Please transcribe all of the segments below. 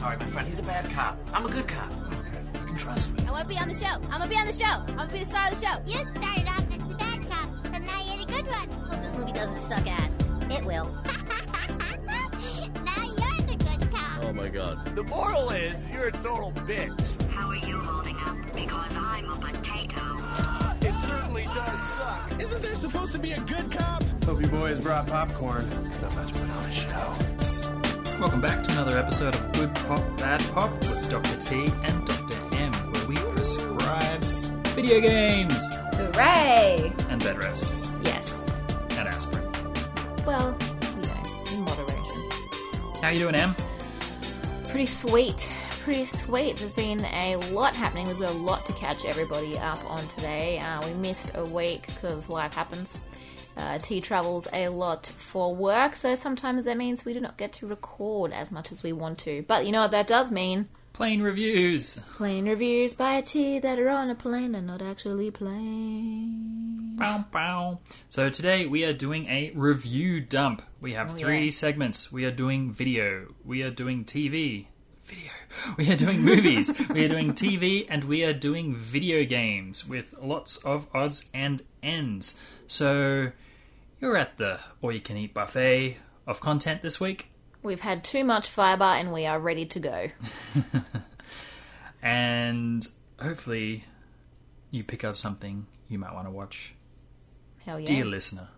Sorry, my friend. He's a bad cop. I'm a good cop. Okay, you can trust me. I want to be on the show. I'm gonna be on the show. I'm gonna be the star of the show. You started off as the bad cop, and now you're the good one. Hope this movie doesn't suck ass. It will. now you're the good cop. Oh my god. The moral is, you're a total bitch. How are you holding up? Because I'm a potato. Ah, it certainly does suck. Isn't there supposed to be a good cop? Hope you boys brought popcorn. Because I'm about to put on a show. Welcome back to another episode of Good Pop, Bad Pop with Dr. T and Dr. M, where we prescribe video games Hooray! and bed rest Yes. and aspirin. Well, you know, in moderation. How you doing, M? Pretty sweet. Pretty sweet. There's been a lot happening. We've got a lot to catch everybody up on today. Uh, we missed a week because life happens. Uh, T travels a lot for work, so sometimes that means we do not get to record as much as we want to. But you know what that does mean? Plane reviews. Plane reviews by T that are on a plane and not actually playing. Bow, bow. So today we are doing a review dump. We have Oh, three yeah. segments. We are doing video. We are doing TV. Video. We are doing movies. we are doing TV, and we are doing video games with lots of odds and ends. So you're at the all-you-can-eat buffet of content this week, We've had too much fiber and we are ready to go. and hopefully you pick up something you might want to watch. Hell yeah. dear listener,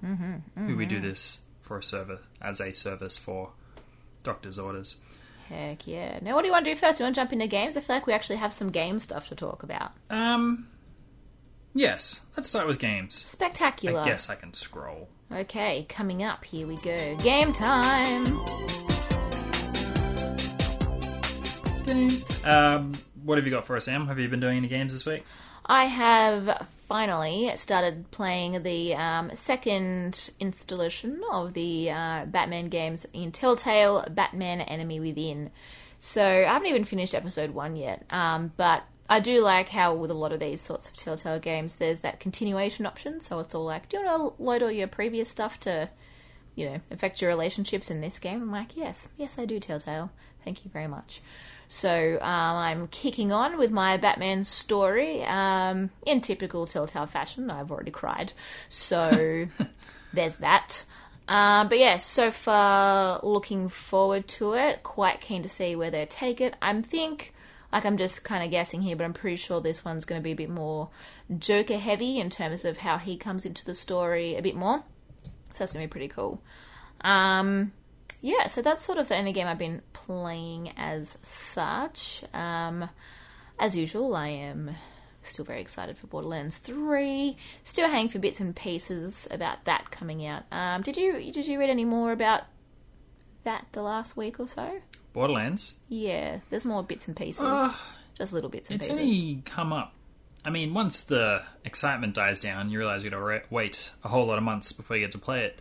who we do this for a service as a service for doctor's orders. Heck yeah. Now, what do you want to do first? Do you want to jump into games? I feel like we actually have some game stuff to talk about. Um, yes, let's start with games. Spectacular. I guess I can scroll. Okay, coming up, here we go. Game time! Games. Um, what have you got for us, Sam? Have you been doing any games this week? I have finally started playing the um, second installation of the uh, Batman games in Telltale Batman Enemy Within. So I haven't even finished episode one yet, um, but I do like how with a lot of these sorts of Telltale games, there's that continuation option. So it's all like, do you want to load all your previous stuff to, you know, affect your relationships in this game? I'm like, yes, yes, I do, Telltale. Thank you very much. So um, I'm kicking on with my Batman story um, in typical Telltale fashion. I've already cried, so there's that. Um, but yeah, so far looking forward to it. Quite keen to see where they take it. I'm think like I'm just kind of guessing here, but I'm pretty sure this one's going to be a bit more Joker heavy in terms of how he comes into the story a bit more. So that's going to be pretty cool. Um, yeah, so that's sort of the only game I've been playing as such. Um, as usual, I am still very excited for Borderlands 3. Still hanging for bits and pieces about that coming out. Um, did you did you read any more about that the last week or so? Borderlands. Yeah, there's more bits and pieces. Ah. Just little bits and It's pieces. only come up. I mean, once the excitement dies down, you realize you've got to wait a whole lot of months before you get to play it.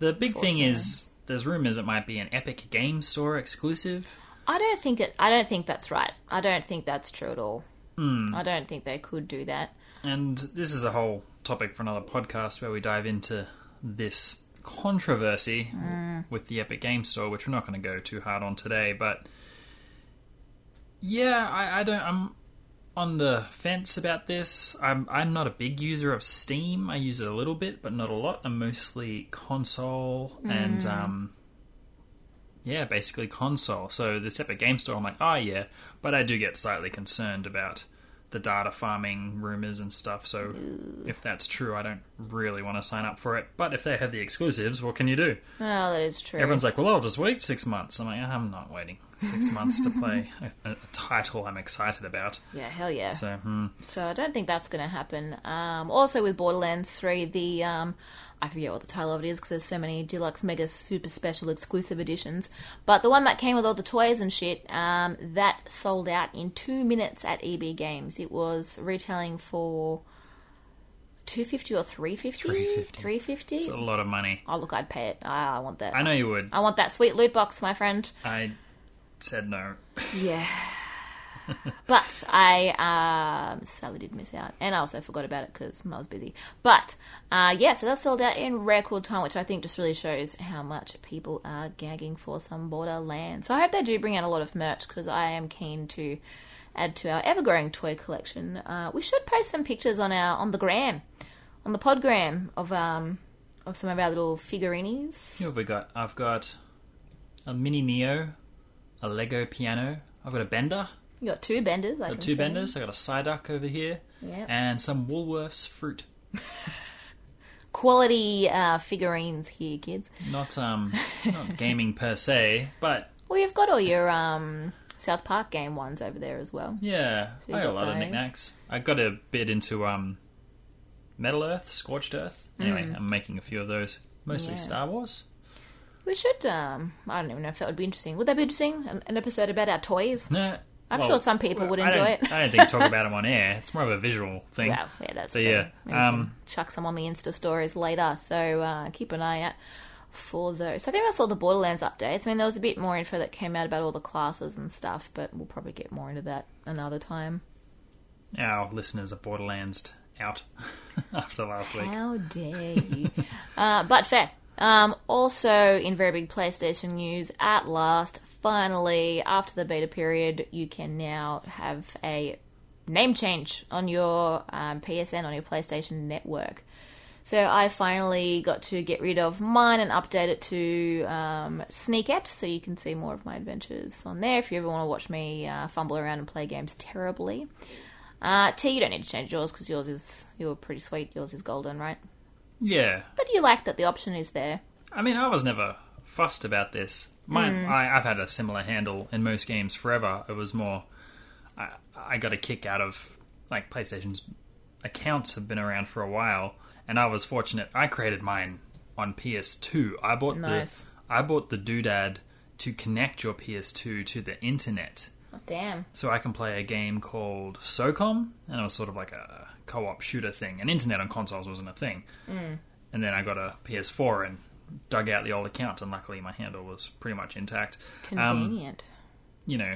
The big thing is, there's rumors it might be an Epic Game Store exclusive. I don't think it. I don't think that's right. I don't think that's true at all. Hmm. I don't think they could do that. And this is a whole topic for another podcast where we dive into this controversy mm. with the Epic Game Store, which we're not going to go too hard on today. But yeah, I, I don't. I'm on the fence about this. I'm I'm not a big user of Steam. I use it a little bit, but not a lot. I'm mostly console and mm. um. Yeah, basically console. So this Epic Game Store, I'm like, oh yeah, but I do get slightly concerned about the data farming rumors and stuff. So if that's true, I don't really want to sign up for it. But if they have the exclusives, what can you do? Oh, that is true. Everyone's like, well, I'll just wait six months. I'm like, I'm not waiting six months to play a, a title I'm excited about. yeah, hell yeah. So, hmm. So I don't think that's going to happen. Um, also with Borderlands 3, the um, I forget what the title of it is because there's so many deluxe, mega, super special, exclusive editions. But the one that came with all the toys and shit, um, that sold out in two minutes at EB Games. It was retailing for two fifty or three fifty. Three fifty. it's a lot of money. Oh look, I'd pay it. I, I want that. I know you would. I want that sweet loot box, my friend. I said no. Yeah. but I um, sadly did miss out, and I also forgot about it because I was busy. But uh, yeah, so that sold out in record time, which I think just really shows how much people are gagging for some Borderlands. So I hope they do bring out a lot of merch because I am keen to add to our ever-growing toy collection. Uh, we should post some pictures on our on the gram, on the podgram of um of some of our little figurines. Who have we got? I've got a mini Neo, a Lego piano. I've got a bender. You got two benders. I got two see. benders. I got a Psyduck over here, Yep. and some Woolworths fruit. Quality uh, figurines here, kids. Not um, not gaming per se, but Well, you've got all your um, South Park game ones over there as well. yeah, you I got a got lot of those. knickknacks. I got a bit into um, Metal Earth, Scorched Earth. Anyway, I'm making a few of those, mostly Mm. Yeah. Star Wars. We should. Um, I don't even know if that would be interesting. Would that be interesting? An, an episode about our toys? Nah, I'm well, sure some people would enjoy don't- it. I don't think talk about them on air. It's more of a visual thing. Well, yeah, that's But true. yeah, um, chuck some on the Insta stories later. So uh, keep an eye out for those. So I think that's all the Borderlands updates. I mean, there was a bit more info that came out about all the classes and stuff, but we'll probably get more into that another time. Our listeners are Borderlands out after last week. How dare you? uh, but fair. Um, also, in very big PlayStation news, at last, finally, after the beta period, you can now have a name change on your um, PSN, on your PlayStation Network. So I finally got to get rid of mine and update it to um, Sneakette, so you can see more of my adventures on there if you ever want to watch me uh, fumble around and play games terribly. Uh, T, you don't need to change yours because yours is you're pretty sweet. Yours is golden, right? Yeah, But you like that the option is there. I mean, I was never fussed about this. My, Hmm. I, I've had a similar handle in most games forever. It was more, I, I got a kick out of like PlayStation's accounts have been around for a while, and I was fortunate. I created mine on PS2. I bought Nice. the I bought the doodad to connect your PS2 to the internet. Oh, damn. so I can play a game called SOCOM, and it was sort of like a co-op shooter thing. And internet on consoles wasn't a thing. Mm. And then I got a PS4 and dug out the old account, and luckily my handle was pretty much intact. Um, Convenient. you know,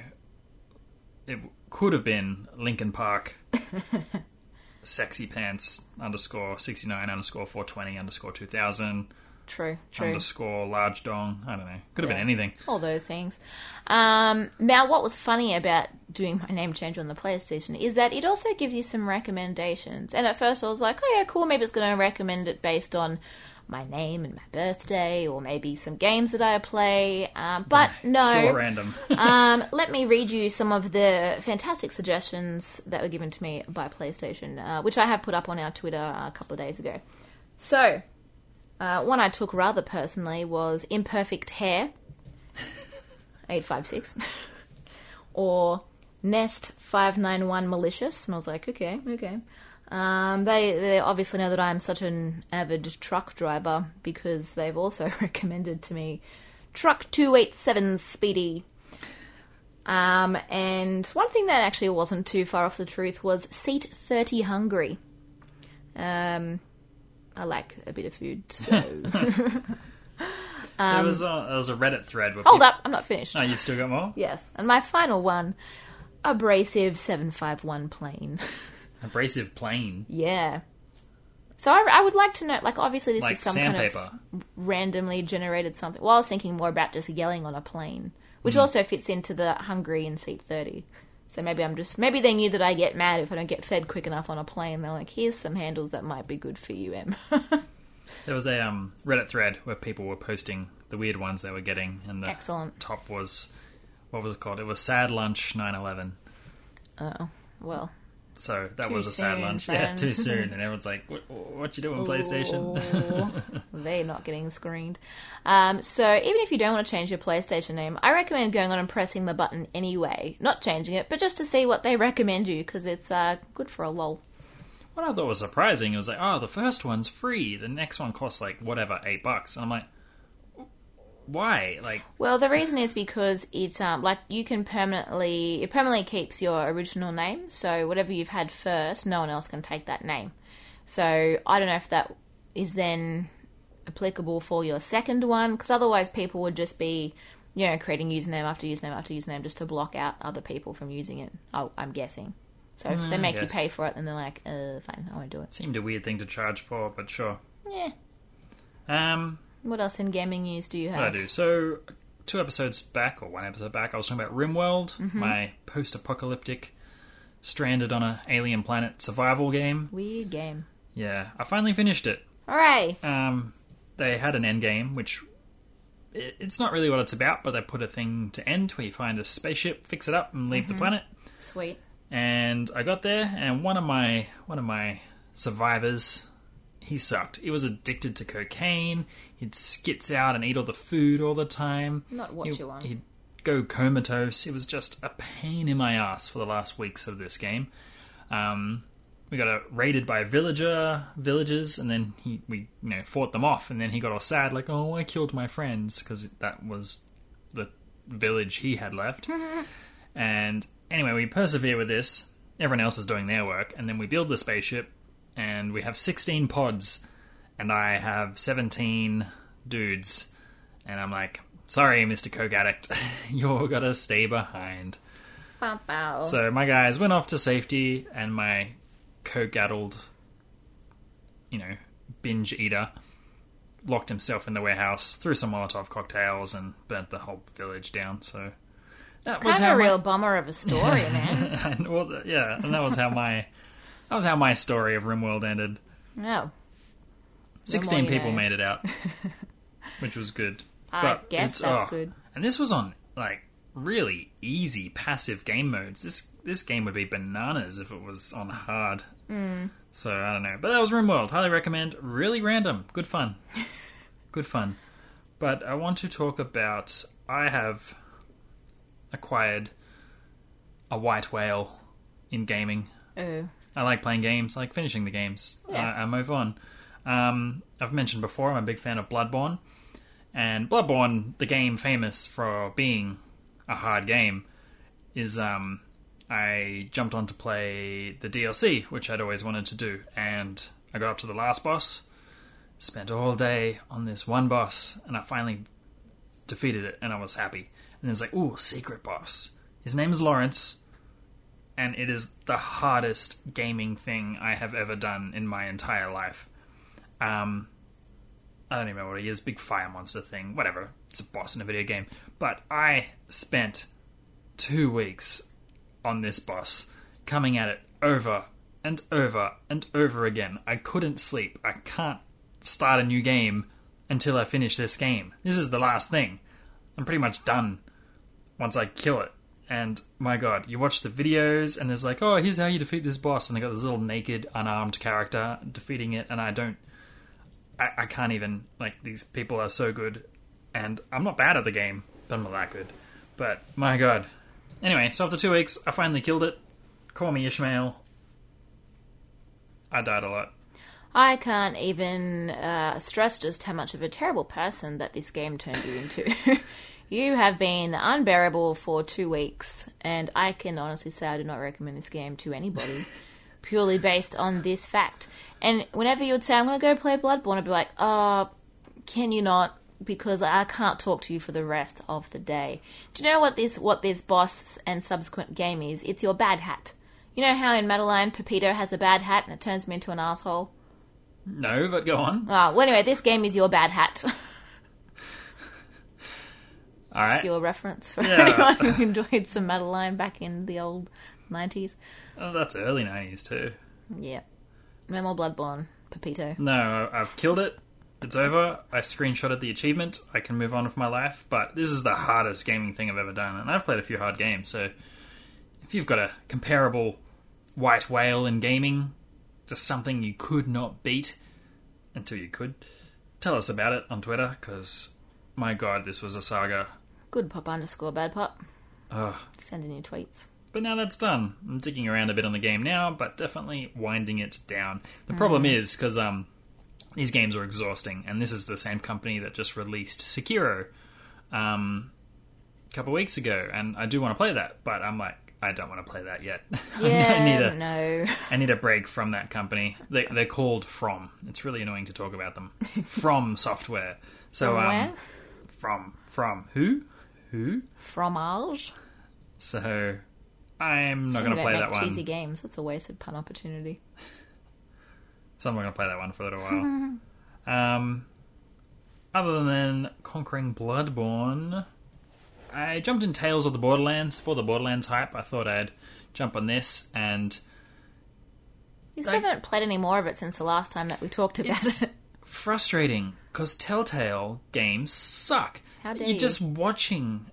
it could have been Linkin Park, sexy pants underscore sixty nine underscore four twenty underscore two thousand true, true. underscore large dong. I don't know. Could have Yeah. been anything. All those things. Um, now, what was funny about doing my name change on the PlayStation is that it also gives you some recommendations. And at first, I was like, "Oh yeah, cool. Maybe it's going to recommend it based on my name and my birthday, or maybe some games that I play." Um, but no, Pure random. um, let me read you some of the fantastic suggestions that were given to me by PlayStation, uh, which I have put up on our Twitter a couple of days ago. So, uh, one I took rather personally was Imperfect Hair, 856, or Nest 591 Malicious. And I was like, okay, okay. Um, they, they obviously know that I'm such an avid truck driver because they've also recommended to me Truck 287 Speedy. Um, and one thing that actually wasn't too far off the truth was Seat 30 Hungry. Um, I like a bit of food, so. there was a there was a Reddit thread. Where Um, Hold people- up, I'm not finished. Oh, you've still got more. Yes, and my final one Abrasive 751 Plane. Abrasive plane. Yeah. So I, I would like to know, like, obviously this Like is some sandpaper. kind of randomly generated something. Well, I was thinking more about just yelling on a plane, which also fits into the hungry in seat 30. So maybe I'm just, maybe they knew that I get mad if I don't get fed quick enough on a plane. They're like, here's some handles that might be good for you, Em. There was a um, Reddit thread where people were posting the weird ones they were getting, and the Excellent. top was what was it called? It was Sad Lunch 911. oh, well. So that Too was a sad lunch. Yeah, too soon, and everyone's like, "What, what you doing, PlayStation?" Oh, they're not getting screened. Um, so even if you don't want to change your PlayStation name, I recommend going on and pressing the button anyway. Not changing it, but just to see what they recommend you because it's uh, good for a lol. what I thought was surprising was like, "Oh, the first one's free. The next one costs like whatever eight bucks." And I'm like, "Why? Like, Well, the reason is because it's um, like you can permanently it permanently keeps your original name. So whatever you've had first, no one else can take that name. So I don't know if that is then applicable for your second one because otherwise people would just be you know, creating username after username after username just to block out other people from using it. Oh, I'm guessing. So if they make you pay for it, then they're like, uh, fine, I won't do it. Seemed a weird thing to charge for, but sure. Yeah. Um, What else in gaming news do you have? I do. So, two episodes back, or one episode back, I was talking about RimWorld, Mm-hmm. my post-apocalyptic, stranded on a alien planet survival game. Weird game. Yeah, I finally finished it. Hooray! Um, they had an end game, which it, it's not really what it's about, but they put a thing to end where you find a spaceship, fix it up, and leave Mm-hmm. the planet. Sweet. And I got there, and one of my one of my survivors, he sucked. He was addicted to cocaine. He'd skits out and eat all the food all the time. Not what He- you want. He'd go comatose. It was just a pain in my ass for the last weeks of this game. Um, we got uh, raided by villager villagers, and then he we you know fought them off, and then he got all sad, like, "Oh, I killed my friends," because that was the village he had left. and anyway, we persevere with this. Everyone else is doing their work, and then we build the spaceship, and we have 16 pods, and I have 17 dudes, and I'm like, "Sorry, Mister Coke Addict, you're gonna stay behind." Bow, bow. So my guys went off to safety, and my coke-addled, you know, binge eater locked himself in the warehouse, threw some Molotov cocktails, and burnt the whole village down. So that was kind of a my- real bummer of a story, man. and, well, yeah, and that was how my that was how my story of RimWorld ended. No. Sixteen people know. made it out, which was good. I But guess it's- that's oh, good. And this was on like really easy passive game modes. This this game would be bananas if it was on hard. Hmm. So I don't know, but that was RimWorld. Highly recommend. Really random, good fun, good fun. But I want to talk about. I have acquired a white whale in gaming. Oh. I like playing games. I like finishing the games. Yeah. I, I move on. Um, I've mentioned before, I'm a big fan of Bloodborne. And Bloodborne, the game famous for being a hard game, is um, I jumped on to play the DLC, which I'd always wanted to do. And I got up to the last boss, spent all day on this one boss, and I finally defeated it, and I was happy. And it's like, ooh, secret boss. His name is Lawrence and it is the hardest gaming thing I have ever done in my entire life. Um, I don't even know what he is, big fire monster thing, whatever. It's a boss in a video game. But I spent two weeks on this boss, coming at it over and over and over again. I couldn't sleep. I can't start a new game until I finish this game. This is the last thing. I'm pretty much done once I kill it. And my god, you watch the videos and there's like, oh, here's how you defeat this boss, and they got this little naked, unarmed character defeating it, and I don't, I, I can't even like these people are so good, and I'm not bad at the game, but I'm not that good. But my god. Anyway, so after two weeks, I finally killed it. Call me Ishmael. I died a lot. I can't even uh, stress just how much of a terrible person that this game turned you into. you have been unbearable for two weeks, and I can honestly say I do not recommend this game to anybody, purely based on this fact. And whenever you would say, I'm going to go play Bloodborne, I'd be like, uh, can you not? Because I can't talk to you for the rest of the day. Do you know what this what this boss and subsequent game is? It's your bad hat. You know how in Madeline Pepito has a bad hat and it turns him into an asshole? No, but go on. Oh, well, anyway, this game is your bad hat. All right. Skill reference for Yeah. anyone who enjoyed some Madeline back in the old 90s. Oh, that's early 90s too. Yeah. No more Bloodborne, Pepito. No, I've killed it. It's over. I screenshotted the achievement. I can move on with my life. But this is the hardest gaming thing I've ever done, and I've played a few hard games. So if you've got a comparable white whale in gaming, just something you could not beat until you could, tell us about it on Twitter. Because my god, this was a saga. Good pop underscore bad pop. Ugh. Send in your tweets. But now that's done. I'm digging around a bit on the game now, but definitely winding it down. The problem is because um, these games are exhausting, and this is the same company that just released Sekiro um, a couple weeks ago, and I do want to play that, but I'm like, I don't want to play that yet. Yeah, I need a no. I need a break from that company. They, they're called From. It's really annoying to talk about them. From Software. So From um, where? From from who? Who. Fromage. So I'm not going to play that make one. cheesy games. That's a wasted pun opportunity. So I'm not going to play that one for a little while. um, other than conquering Bloodborne, I jumped in Tales of the Borderlands for the Borderlands hype. I thought I'd jump on this, and You I- still haven't played any more of it since the last time that we talked about it's it. frustrating because Telltale games suck. How dare You're you. just watching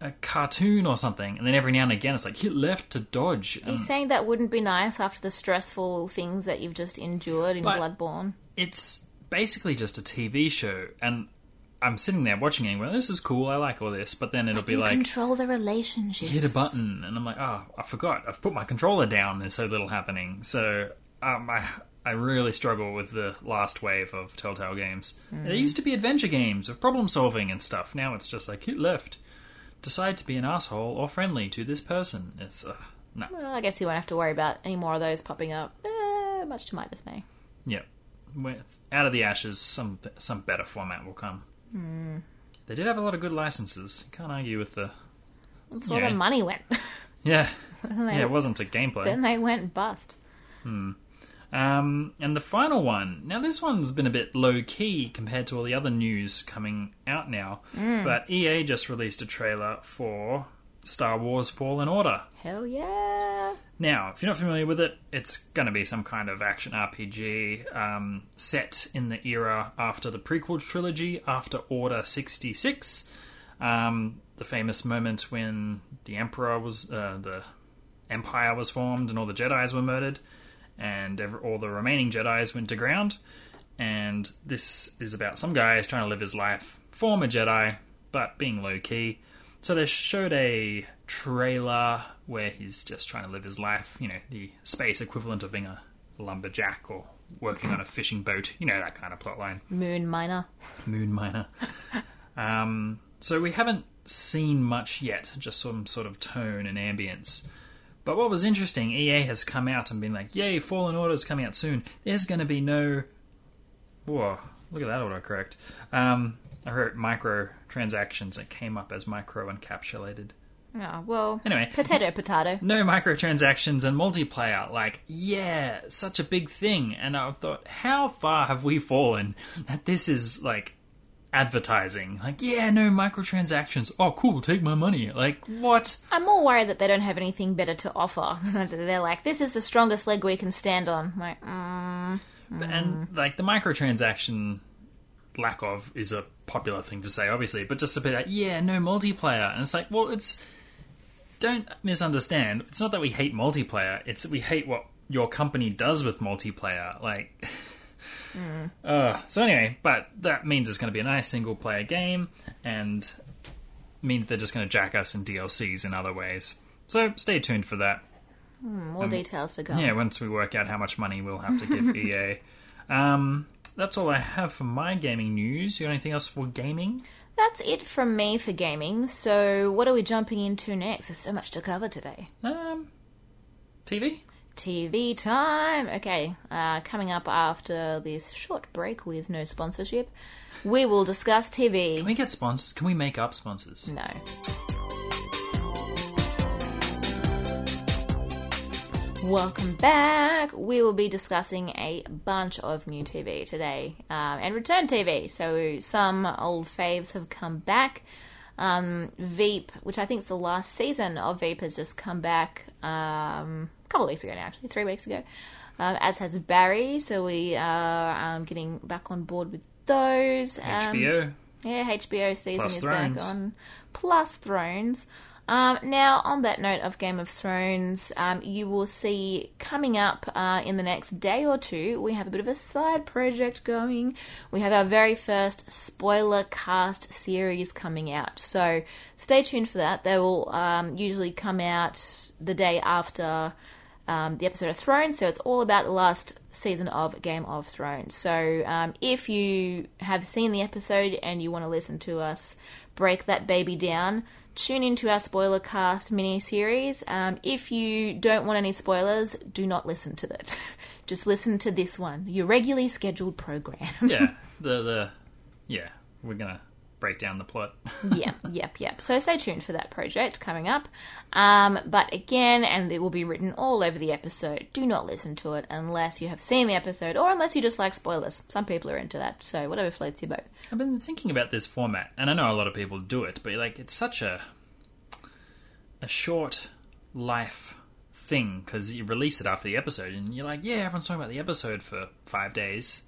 a cartoon or something, and then every now and again it's like hit left to dodge. Are And saying that wouldn't be nice after the stressful things that you've just endured in But- Bloodborne? it's basically just a TV show, and I'm sitting there watching it. and going, This is cool. I like all this, but then it'll be you like control the relationship. hit a button, and I'm like, oh, I forgot. I've put my controller down. There's so little happening. So um, I I really struggle with the last wave of Telltale games. There used to be adventure games of problem solving and stuff. Now it's just like hit left, decide to be an asshole or friendly to this person. It's uh, no, Well, I guess you won't have to worry about any more of those popping up. Uh, much to my dismay. yeah. With, out of the ashes, some some better format will come. They did have a lot of good licenses. Can't argue with the That's where Yeah. the money went. yeah. Yeah, it wasn't a gameplay. Then they went bust. Um, and the final one. Now, this one's been a bit low key compared to all the other news coming out now. But EA just released a trailer for Star Wars Fallen Order. Hell yeah. Now, if you're not familiar with it, it's going to be some kind of action RPG um, set in the era after the prequel trilogy, after Order 66. Um, the famous moment when the Emperor was, uh, the Empire was formed and all the Jedi's were murdered, and all the remaining Jedi's went to ground. And this is about some guy who's trying to live his life, former Jedi, but being low key. So they showed a trailer where he's just trying to live his life, you know, the space equivalent of being a lumberjack or working on a fishing boat, you know, that kind of plotline. Moon miner. Moon miner. um, so we haven't seen much yet, just some sort of tone and ambience. But what was interesting, EA has come out and been like, "Yay, Fallen Order is coming out soon." There's going to be no. Whoa! Look at that autocorrect. Um, I wrote microtransactions. It came up as micro encapsulated. Oh, well. Anyway. Potato, potato. No microtransactions and multiplayer. Like, yeah, such a big thing. And I thought, how far have we fallen that this is like advertising? Like, yeah, no microtransactions. Oh, cool, take my money. Like, what? I'm more worried that they don't have anything better to offer. They're like, this is the strongest leg we can stand on. Like, mm, And like the microtransaction lack of is a popular thing to say, obviously, but just a bit like, yeah, no multiplayer. And it's like, well, it's. Don't misunderstand. It's not that we hate multiplayer, it's that we hate what your company does with multiplayer. Like. Uh, so anyway, but that means it's going to be a nice single player game, and means they're just going to jack us in DLCs in other ways. So stay tuned for that. more details to come. Yeah, once we work out how much money we'll have to give EA. Um, that's all I have for my gaming news. You got anything else for gaming? That's it from me for gaming. So, what are we jumping into next? There's so much to cover today. Um, TV? TV time. Okay, uh, coming up after this short break with no sponsorship, we will discuss TV. Can we get sponsors? Can we make up sponsors? No. Welcome back. We will be discussing a bunch of new TV today um, and return TV. So some old faves have come back. Um, Veep, which I think is the last season of Veep, has just come back um, couple of weeks ago now, actually, three weeks ago, um, as has Barry. So we are um, getting back on board with those. Um, HBO? yeah, HBO season Plus is Thrones. back on Plus Thrones. Um, now, on that note of Game of Thrones, um, you will see coming up uh, in the next day or two, we have a bit of a side project going. We have our very first spoiler cast series coming out. So stay tuned for that. They will um, usually come out the day after um, the episode of Thrones, so it's all about the last season of Game of Thrones. So um, if you have seen the episode and you want to listen to us break that baby down, tune into our spoiler cast mini series. Um, if you don't want any spoilers, do not listen to that. Just listen to this one, your regularly scheduled program. Yeah, the the yeah, we're gonna break down the plot. yep, yep, yep. So stay tuned for that project coming up. Um, but again, and it will be written all over the episode. Do not listen to it unless you have seen the episode or unless you just like spoilers. Some people are into that, so whatever floats your boat. I've been thinking about this format, and I know a lot of people do it, but like it's such a a short life thing because you release it after the episode, and you're like, yeah, everyone's talking about the episode for five days,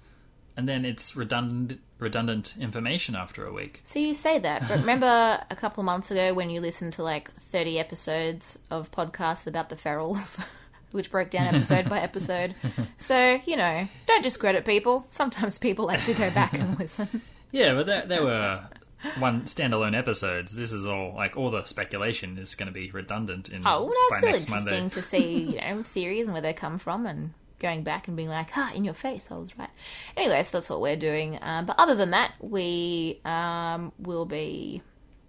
and then it's redundant redundant information after a week. So you say that, but remember a couple of months ago when you listened to like 30 episodes of podcasts about the ferals, which broke down episode by episode. So, you know, don't discredit people. Sometimes people like to go back and listen. Yeah, but there, there were one standalone episodes. This is all like all the speculation is going to be redundant in Oh, well, by still next interesting Monday. to see, you know, theories and where they come from and going back and being like, ah, in your face, I was right. Anyway, so that's what we're doing. Um, but other than that, we um, will be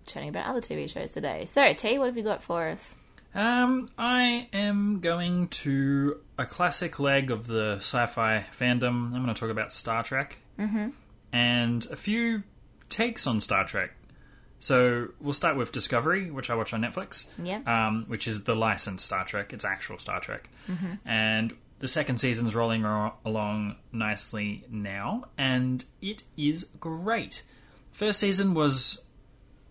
chatting about other TV shows today. So, T, what have you got for us? Um, I am going to a classic leg of the sci-fi fandom. I'm going to talk about Star Trek mm-hmm. and a few takes on Star Trek. So we'll start with Discovery, which I watch on Netflix. Yeah. Um, which is the licensed Star Trek. It's actual Star Trek, and the second season's rolling ro- along nicely now, and it is great. First season was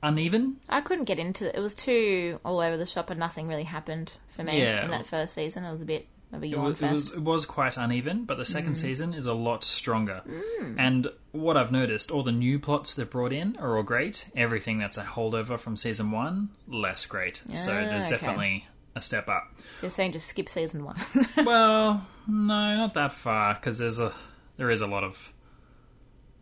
uneven. I couldn't get into it. It was too all over the shop and nothing really happened for me Yeah. in that first season. It was a bit of a It yawn was, it was it was quite uneven, but the second Mm. season is a lot stronger. And what I've noticed, all the new plots they've brought in are all great. Everything that's a holdover from season one, less great. so Ah, there's okay. definitely a step up. So you're saying just skip season one. well, no, not that far because there's a there is a lot of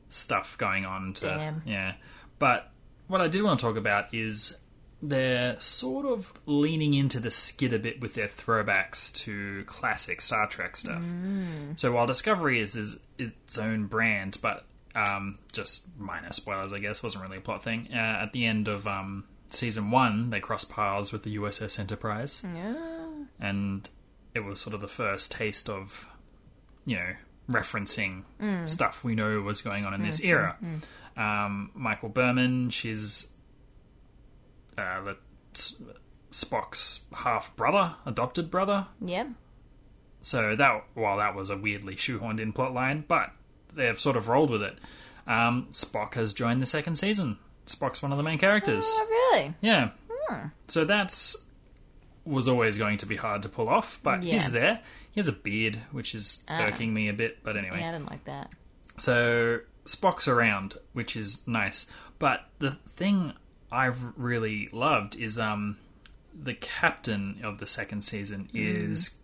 stuff going on. To, Damn. Yeah, but what I did want to talk about is they're sort of leaning into the skid a bit with their throwbacks to classic Star Trek stuff. So while Discovery is, is its own brand, but um, just minor spoilers, I guess, wasn't really a plot thing. Uh, at the end of um, season one, they cross paths with the USS Enterprise and it was sort of the first taste of, you know, referencing stuff we know was going on in this era. Um, Michael Burnham, she's uh, the, Spock's half brother, adopted brother. yeah. So that while that was a weirdly shoehorned in plot line, but they've sort of rolled with it. Um, Spock has joined the second season. Spock's one of the main characters. Oh, really? Yeah. So that's was always going to be hard to pull off, but Yeah. he's there. He has a beard, which is Ah. irking me a bit, but anyway. Yeah, I didn't like that. So Spock's around, which is nice. But the thing I've really loved is um the captain of the second season is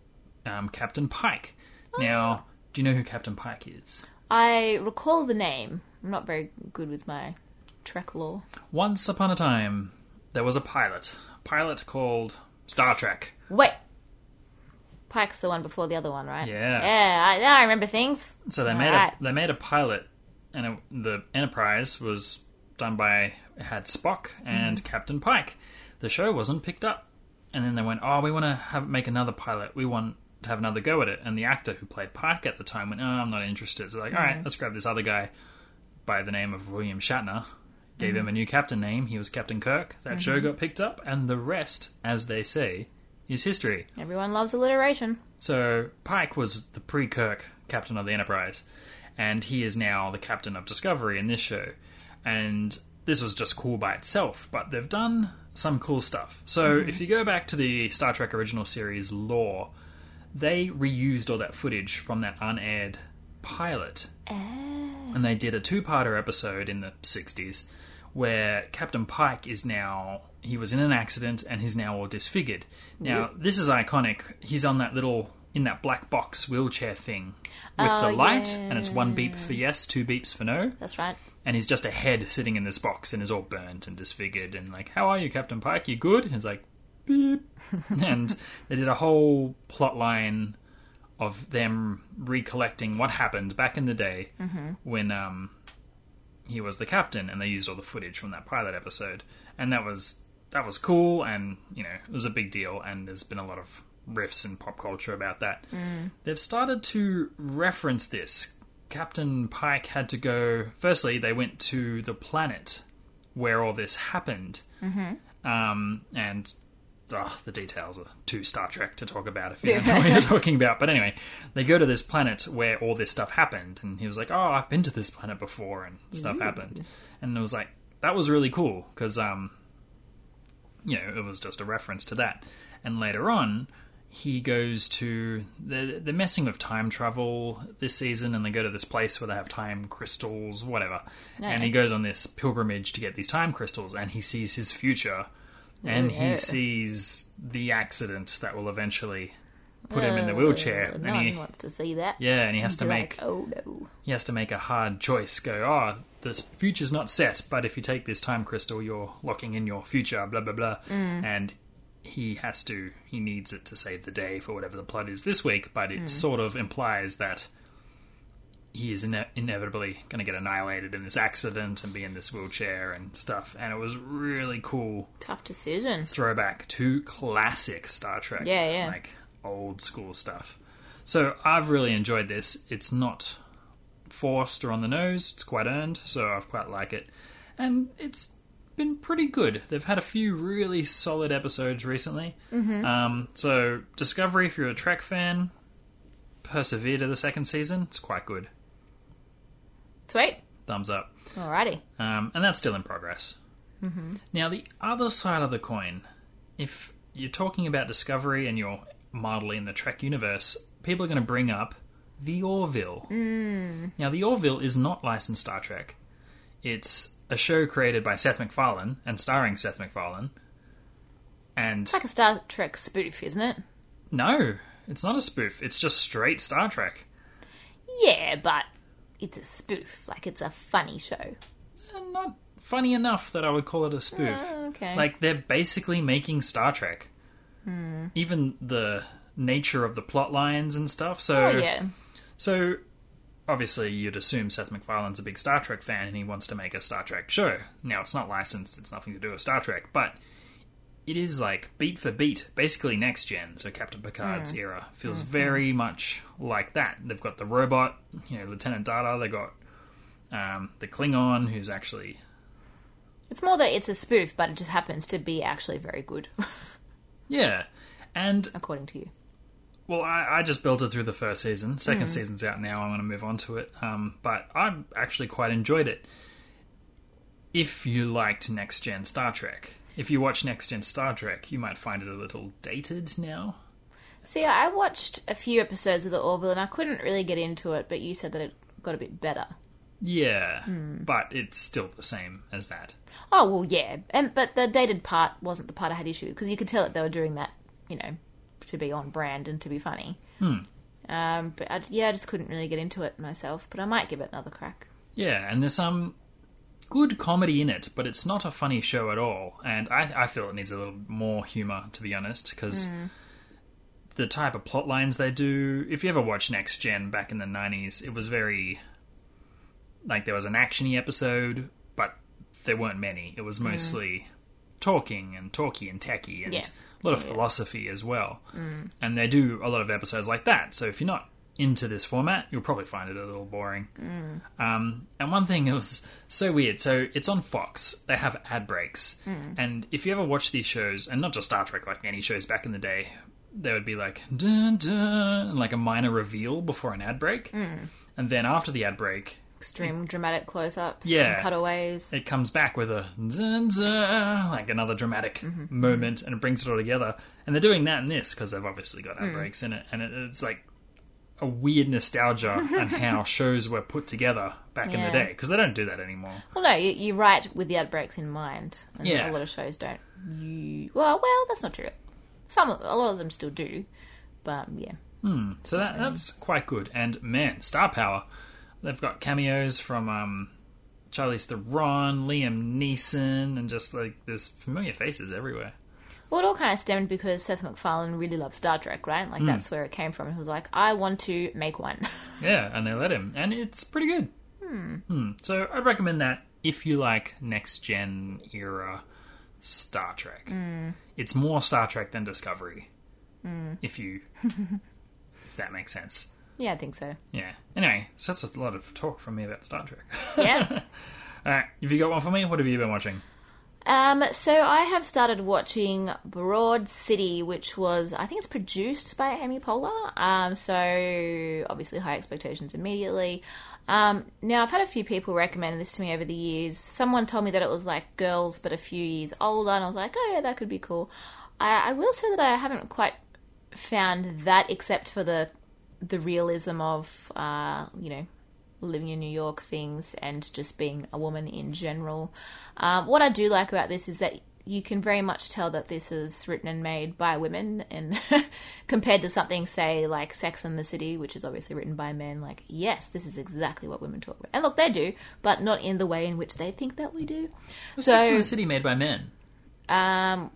um, Captain Pike. Now, do you know who Captain Pike is? I recall the name. I'm not very good with my Trek lore. Once upon a time, there was a pilot. A pilot called Star Trek. Wait. Pike's the one before the other one, right? Yes. Yeah, I, I remember things. So they made Alright. a they made a pilot, and it, the Enterprise was done by it had Spock and Mm-hmm. Captain Pike. The show wasn't picked up, and then they went, "Oh, we want to have make another pilot. We want to have another go at it." And the actor who played Pike at the time went, "Oh, I'm not interested." So like, all right, Mm-hmm. let's grab this other guy by the name of William Shatner. Gave Mm-hmm. him a new captain name. He was Captain Kirk. That show got picked up, and the rest, as they say, is history. Everyone loves alliteration. So Pike was the pre-Kirk captain of the Enterprise, and he is now the captain of Discovery in this show. And this was just cool by itself, but they've done some cool stuff. So if you go back to the Star Trek original series lore, they reused all that footage from that unaired pilot, and they did a two-parter episode in the '60s where Captain Pike is now he was in an accident and he's now all disfigured. Now this is iconic. He's on that little in that black box wheelchair thing with the Oh, light, yeah. and it's one beep for yes, two beeps for no, That's right. and he's just a head sitting in this box and is all burnt and disfigured and like, how are you, Captain Pike? You good? And he's like, beep, and they did a whole plot line of them recollecting what happened back in the day when um, he was the captain, and they used all the footage from that pilot episode, and that was that was cool, and you know it was a big deal, and there's been a lot of riffs in pop culture about that. They've started to reference this. Captain Pike had to go. Firstly, they went to the planet where all this happened. Mm-hmm. Um, and oh, the details are too Star Trek to talk about if you don't know what you're talking about. But anyway, they go to this planet where all this stuff happened, and he was like, "Oh, I've been to this planet before, and stuff happened." And it was like that was really cool because um, you know, it was just a reference to that. And later on, he goes to they're, they're messing with time travel this season, and they go to this place where they have time crystals, whatever. And he goes on this pilgrimage to get these time crystals, and he sees his future, and he sees the accident that will eventually put him in the wheelchair. Uh, and no he, one wants to see that. yeah, and he has to Be make oh no. he has to make a hard choice. Go, oh, this future's not set, but if you take this time crystal, you're locking in your future. Blah blah blah. And he has to. He needs it to save the day for whatever the plot is this week. But it sort of implies that he is ine- inevitably going to get annihilated in this accident and be in this wheelchair and stuff. And it was really cool Tough decision. throwback to classic Star Trek. Yeah, yeah. Like old school stuff. So I've really enjoyed this. It's not forced or on the nose, it's quite earned, so I've quite like it. And it's been pretty good. They've had a few really solid episodes recently. Mm-hmm. Um, so Discovery, if you're a Trek fan, persevere to the second season. It's quite good. Sweet. Thumbs up. Alrighty. Um, and that's still in progress. Mm-hmm. Now, the other side of the coin, if you're talking about Discovery and you're modeling the Trek universe, people are going to bring up the Orville. Mm. Now, the Orville is not licensed Star Trek. It's a show created by Seth MacFarlane and starring Seth MacFarlane. And It's like a Star Trek spoof, isn't it? no, it's not a spoof. It's just straight Star Trek. Yeah, but it's a spoof. Like it's a funny show. Uh, not funny enough that I would call it a spoof. Oh, okay. Like they're basically making Star Trek. Hmm. Even the nature of the plot lines and stuff. So, oh yeah. so obviously you'd assume Seth MacFarlane's a big Star Trek fan and he wants to make a Star Trek show. Now it's not licensed; it's nothing to do with Star Trek, but it is like beat for beat, basically next gen. So Captain Picard's era feels very much like that. They've got the robot, you know, Lieutenant Data. They got um, the Klingon, who's actually It's more that it's a spoof, but it just happens to be actually very good, yeah, and according to you. Well, I, I just built it through the first season. Second season's out now. I'm going to move on to it. Um, but I actually quite enjoyed it. If you liked Next Gen Star Trek, if you watch Next Gen Star Trek, you might find it a little dated now. See, I watched a few episodes of the Orville and I couldn't really get into it, but you said that it got a bit better. Yeah, but it's still the same as that. Oh well, yeah, and but the dated part wasn't the part I had issue with because you could tell that they were doing that, you know, to be on brand and to be funny. Um, but I, yeah, I just couldn't really get into it myself. But I might give it another crack. Yeah, and there's some good comedy in it, but it's not a funny show at all. And I, I feel it needs a little more humor, to be honest, because hmm. the type of plot lines they do. If you ever watched Next Gen back in the '90s, it was very like there was an actiony episode, but there weren't many. It was hmm. mostly talking and talky and techy and Yeah. a lot of philosophy as well. Hmm. And they do a lot of episodes like that. So if you're not into this format, you'll probably find it a little boring. Um, and one thing that was so weird. So it's on Fox. They have ad breaks, and if you ever watch these shows, and not just Star Trek, like any shows back in the day, there would be like dun dun, and like a minor reveal before an ad break, and then after the ad break, Extreme dramatic close-ups, Yeah. and cutaways. it comes back with a dun dun, like another dramatic moment, and it brings it all together. And they're doing that in this because they've obviously got ad breaks in it, and it, it's like a weird nostalgia on how shows were put together back in the day because they don't do that anymore. Well, no, you, you write with the ad breaks in mind. And Yeah. a lot of shows don't. You well, well, that's not true. Some, a lot of them still do, but yeah. Hmm. So that that's quite good. And man, star power. They've got cameos from um, Charlize Theron, Liam Neeson, and just like there's familiar faces everywhere. Well, it all kind of stemmed because Seth MacFarlane really loved Star Trek, right? Hmm. Like that's where it came from. He was like, I want to make one. Yeah, and they let him, and it's pretty good. Hmm. So I'd recommend that if you like next gen era Star Trek. It's more Star Trek than Discovery. If you, if that makes sense. yeah, I think so. Yeah. Anyway, so that's a lot of talk from me about Star Trek. Yeah. All right, have you got one for me? What have you been watching? Um, so I have started watching Broad City, which was I think it's produced by Amy Poehler. Um, so obviously high expectations immediately. Um, now I've had a few people recommend this to me over the years. Someone told me that it was like Girls, but a few years older, and I was like, oh yeah, that could be cool. I, I will say that I haven't quite found that, except for the the realism of uh, you know living in New York things and just being a woman in general. Um, what I do like about this is that you can very much tell that this is written and made by women, and compared to something, say, like Sex and the City, which is obviously written by men, like, yes, this is exactly what women talk about. And look, they do, but not in the way in which they think that we do. Was So- Sex and the City made by men? Um,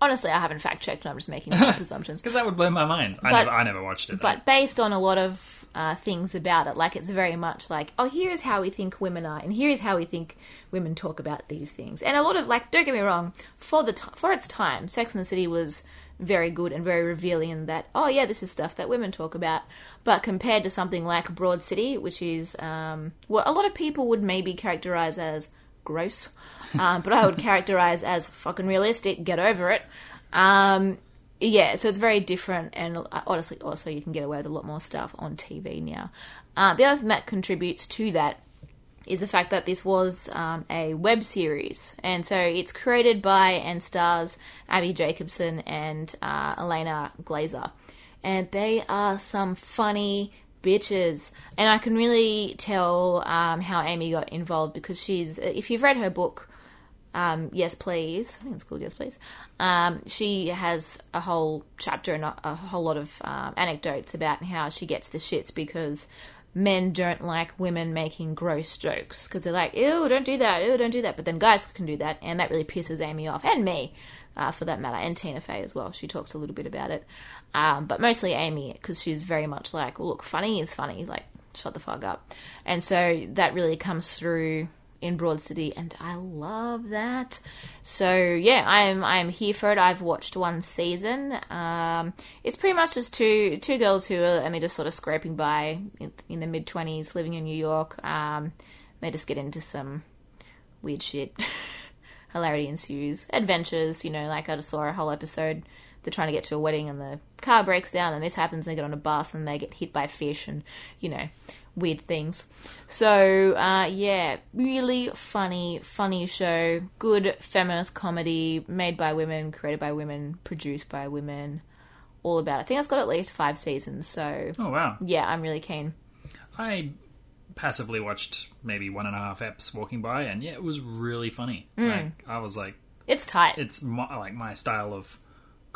honestly, I haven't fact checked, and I'm just making assumptions. Because that would blow my mind. I never, I never watched it. though. but based on a lot of uh, things about it, like it's very much like, oh, here's how we think women are, and here's how we think women talk about these things, and a lot of like, don't get me wrong, for the t- for its time, Sex and the City was very good and very revealing in that, oh yeah, this is stuff that women talk about, but compared to something like Broad City, which is um, what a lot of people would maybe characterize as gross, um, but I would characterize as fucking realistic. Get over it. Um, yeah, so it's very different, and uh, honestly, also you can get away with a lot more stuff on TV now. Uh, the other thing that contributes to that is the fact that this was um, a web series, and so it's created by and stars Abbi Jacobson and uh, Ilana Glazer, and they are some funny bitches, and I can really tell um, how Amy got involved because she's. If you've read her book, um, Yes Please, I think it's called Yes Please. Um, she has a whole chapter and a, a whole lot of um, anecdotes about how she gets the shits because men don't like women making gross jokes because they're like, ew, don't do that, ew, don't do that. But then guys can do that, and that really pisses Amy off, and me, uh, for that matter, and Tina Fey as well. She talks a little bit about it, um, but mostly Amy because she's very much like, well, look, funny is funny, like shut the fuck up, and so that really comes through in Broad City, and I love that. So yeah, I'm I'm here for it. I've watched one season. Um, it's pretty much just two two girls who are and they're just sort of scraping by in, in the mid twenties, living in New York. Um, they just get into some weird shit. Hilarity ensues. Adventures, you know, like I just saw a whole episode. They're trying to get to a wedding and the car breaks down and this happens. And they get on a bus and they get hit by fish and you know weird things. So uh, yeah, really funny, funny show. Good feminist comedy made by women, created by women, produced by women. All about. It. I think it's got at least five seasons. So oh wow, yeah, I'm really keen. I passively watched maybe one and a half eps walking by, and yeah, it was really funny. Mm. Like I was like, It's tight. it's my, like my style of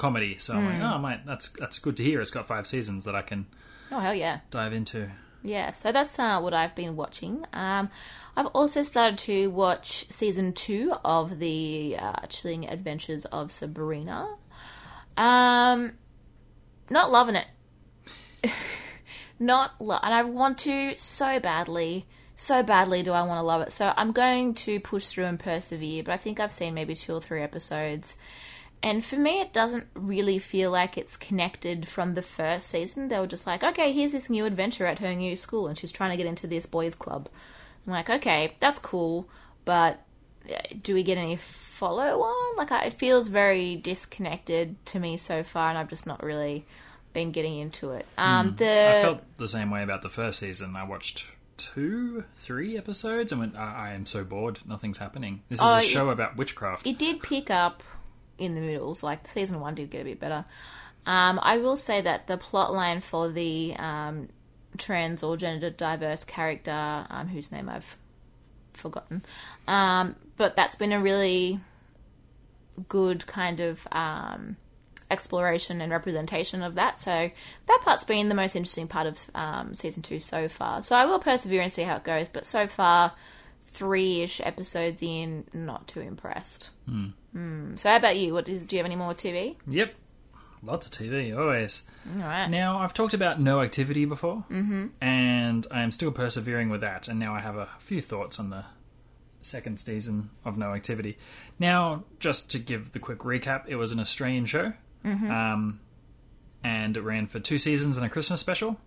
comedy, so I'm like, oh, mate, that's that's good to hear. It's got five seasons that I can oh hell yeah. dive into. Yeah, so that's uh, what I've been watching. Um, I've also started to watch season two of the uh, Chilling Adventures of Sabrina. Um, not loving it. not lo- and I want to so badly, so badly do I want to love it. So I'm going to push through and persevere. But I think I've seen maybe two or three episodes. And for me, it doesn't really feel like it's connected from the first season. They were just like, okay, here's this new adventure at her new school, and she's trying to get into this boys' club. I'm like, okay, that's cool, but uh, do we get any follow on? Like, I, it feels very disconnected to me so far, and I've just not really been getting into it. Um, the I felt the same way about the first season. I watched two, three episodes, and went, I, I am so bored. Nothing's happening. This is Oh, a it- show about witchcraft. it did pick up in the middle, so like season one did get a bit better. Um, I will say that the plot line for the um, trans or gender diverse character, um, whose name I've forgotten, um, but that's been a really good kind of um, exploration and representation of that. So that part's been the most interesting part of um, season two so far. So I will persevere and see how it goes, but so far, three ish episodes in, not too impressed. Mm. So how about you? What is, do you have any more TV? Yep, lots of TV always. All right. Now, I've talked about no activity before, mm-hmm. and I am still persevering with that. And now I have a few thoughts on the second season of No Activity. Now, just to give the quick recap, it was an Australian show, um, and it ran for two seasons and a Christmas special.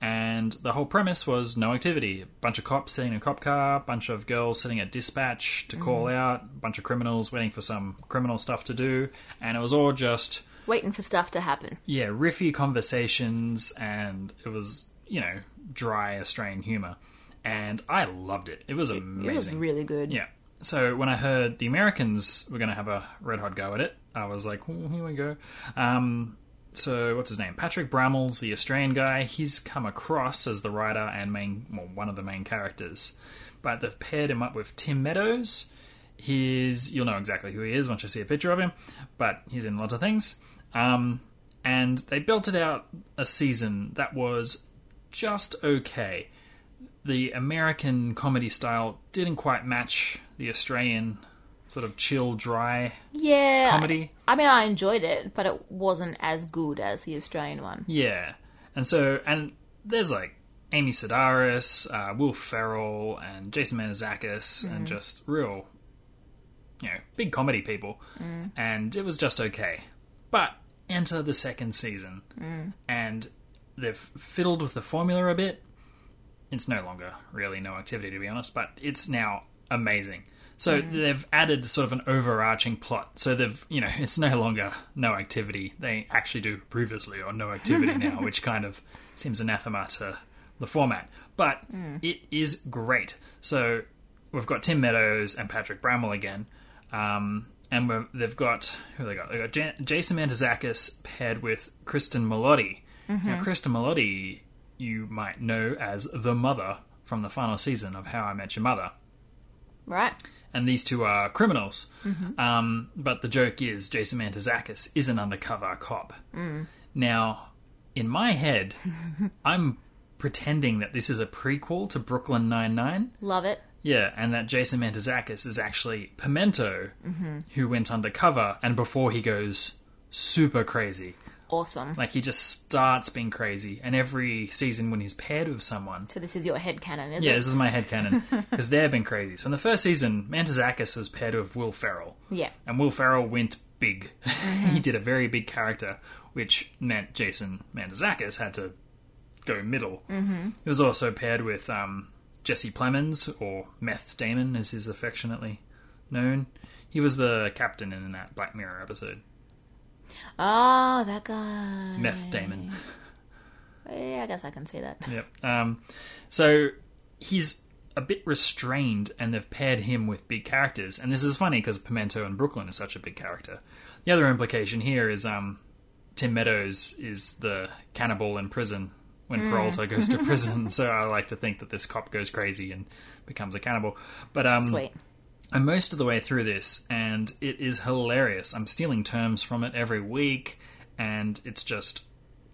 And the whole premise was no activity. A bunch of cops sitting in a cop car, a bunch of girls sitting at dispatch to call out, a bunch of criminals waiting for some criminal stuff to do, and it was all just Waiting for stuff to happen. yeah, riffy conversations, and it was you know dry Australian humor, and I loved it. It was amazing. It was really good. Yeah. So when I heard the Americans were going to have a red hot go at it, I was like, "Oh, here we go. Um, so what's his name? Patrick Brammall's the Australian guy. He's come across as the writer and main, well, one of the main characters, but they've paired him up with Tim Meadows. He's you'll know exactly who he is once you see a picture of him, but he's in lots of things. Um, and they built it out a season that was just okay the American comedy style didn't quite match the Australian sort of chill, dry Yeah. comedy. I mean, I enjoyed it, but it wasn't as good as the Australian one. Yeah, and so and there's like Amy Sedaris, uh, Will Ferrell, and Jason Mantzoukas, and mm. just real, you know, big comedy people. Mm. And it was just okay. But enter the second season, mm. and they've fiddled with the formula a bit. It's no longer really no activity, to be honest, but it's now amazing. So mm-hmm. they've added sort of an overarching plot. So they've, you know, it's no longer no activity. They actually do previously or no activity now, which kind of seems anathema to the format. But mm. it is great. So we've got Tim Meadows and Patrick Brammall again. Um, and we've, they've got, who they got? They've got Jan- Jason Mantzoukas paired with Cristin Milioti. Now, mm-hmm. Cristin Milioti, you might know as the mother from the final season of How I Met Your Mother Right? And these two are criminals. Mm-hmm. Um, but the joke is Jason Mantzoukas is an undercover cop. Mm. Now, in my head, I'm pretending that this is a prequel to Brooklyn Nine Nine. Love it. Yeah, and that Jason Mantzoukas is actually Pimento, mm-hmm. who went undercover, and before he goes super crazy, Awesome. like he just starts being crazy, and every season when he's paired with someone, So this is your head canon, is yeah, it? Yeah, this is my headcanon because they've been crazy. So in the first season, Mantzoukas was paired with Will Ferrell, Yeah. and Will Ferrell went big. he did a very big character, which meant Jason Mantzoukas had to go middle. Mm-hmm. He was also paired with um, Jesse Plemons, or Meth Damon, as he's affectionately known. He was the captain in that Black Mirror episode. Ah, that guy. Meth Damon. Yeah, I guess I can see that. Yep. Um, so he's a bit restrained, and they've paired him with big characters. And this is funny because Pimento and Brooklyn are such a big character. The other implication here is um, Tim Meadows is the cannibal in prison when Peralta goes to prison. so I like to think that this cop goes crazy and becomes a cannibal. But um, Sweet. I'm most of the way through this, and it is hilarious. I'm stealing terms from it every week, and it's just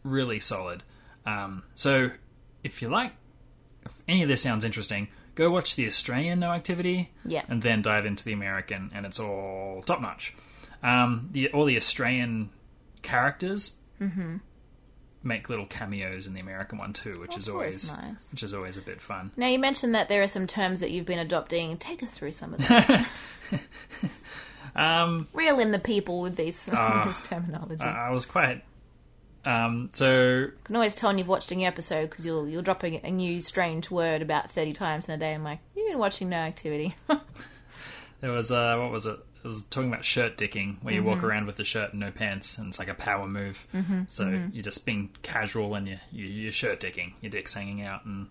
really solid. Um, so, if you like, if any of this sounds interesting, go watch the Australian No Activity, Yeah. and then dive into the American, and it's all top notch. Um, the all the Australian characters make little cameos in the American one too, which is always always nice. which is always a bit fun. Now, you mentioned that there are some terms that you've been adopting. Take us through some of them. Um, Reel in the people with these, Ah. this terminology. I I was quite. Um, so you can always tell when you've watched a new episode because you'll you'll drop a, a new strange word about thirty times in a day. I'm like, you've been watching no activity. there was uh, what was it? It was talking about shirt dicking, where you walk around with the shirt and no pants, and it's like a power move. Mm-hmm. So you're just being casual and you, you you're shirt dicking, your dick's hanging out, and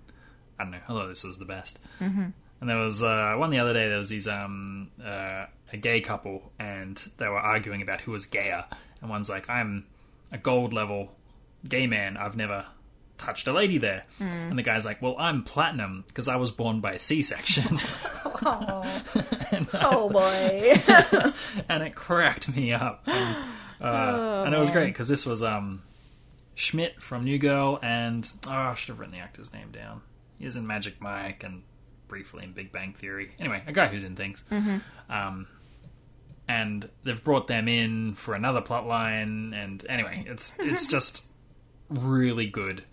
I don't know. I thought this was the best. Mm-hmm. And there was uh, one the other day. There was these um uh, a gay couple, and they were arguing about who was gayer. And one's like, "I'm a gold level gay man. I've never." Touched a lady there, and the guy's like, "Well, I'm platinum because I was born by C-section." oh boy! and it cracked me up. And, uh, and it was great because this was um, Schmidt from New Girl, and oh, I should have written the actor's name down. He is in Magic Mike and briefly in Big Bang Theory. Anyway, a guy who's in things. Um, and they've brought them in for another plot line, and anyway, it's it's just really good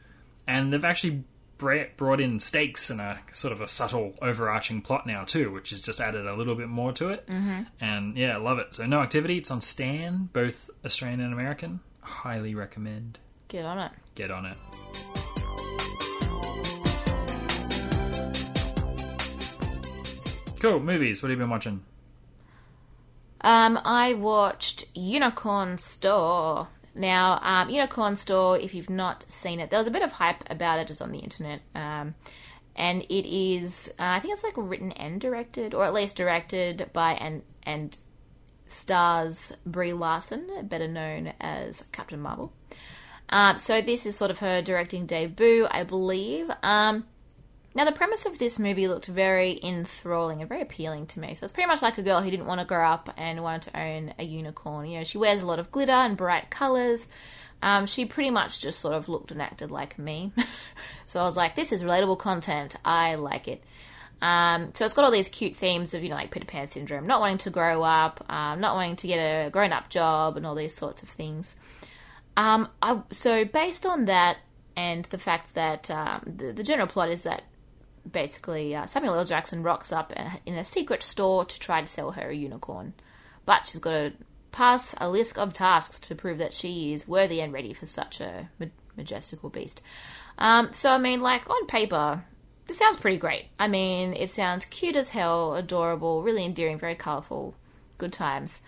and they've actually brought in stakes and a sort of a subtle overarching plot now too, which has just added a little bit more to it. Mm-hmm. And yeah, love it. So no activity. It's on Stan, both Australian and American. Highly recommend. Get on it. Get on it. Cool movies. What have you been watching? Um, I watched Unicorn Store. Now, um, Unicorn Store, if you've not seen it, there was a bit of hype about it just on the internet. Um, and it is, uh, I think it's like written and directed, or at least directed by and and stars Brie Larson, better known as Captain Marvel. Um, so this is sort of her directing debut, I believe. Um, now the premise of this movie looked very enthralling and very appealing to me. So it's pretty much like a girl who didn't want to grow up and wanted to own a unicorn. You know, she wears a lot of glitter and bright colors. Um, she pretty much just sort of looked and acted like me. so I was like, this is relatable content. I like it. Um, so it's got all these cute themes of, you know, like Peter Pan syndrome, not wanting to grow up, um, not wanting to get a grown up job, and all these sorts of things. Um, I, so based on that and the fact that um, the, the general plot is that basically uh, Samuel L. Jackson rocks up in a secret store to try to sell her a unicorn, but she's got to pass a list of tasks to prove that she is worthy and ready for such a ma- majestical beast. Um, so I mean, like on paper, this sounds pretty great. I mean, it sounds cute as hell, adorable, really endearing, very colourful, good times.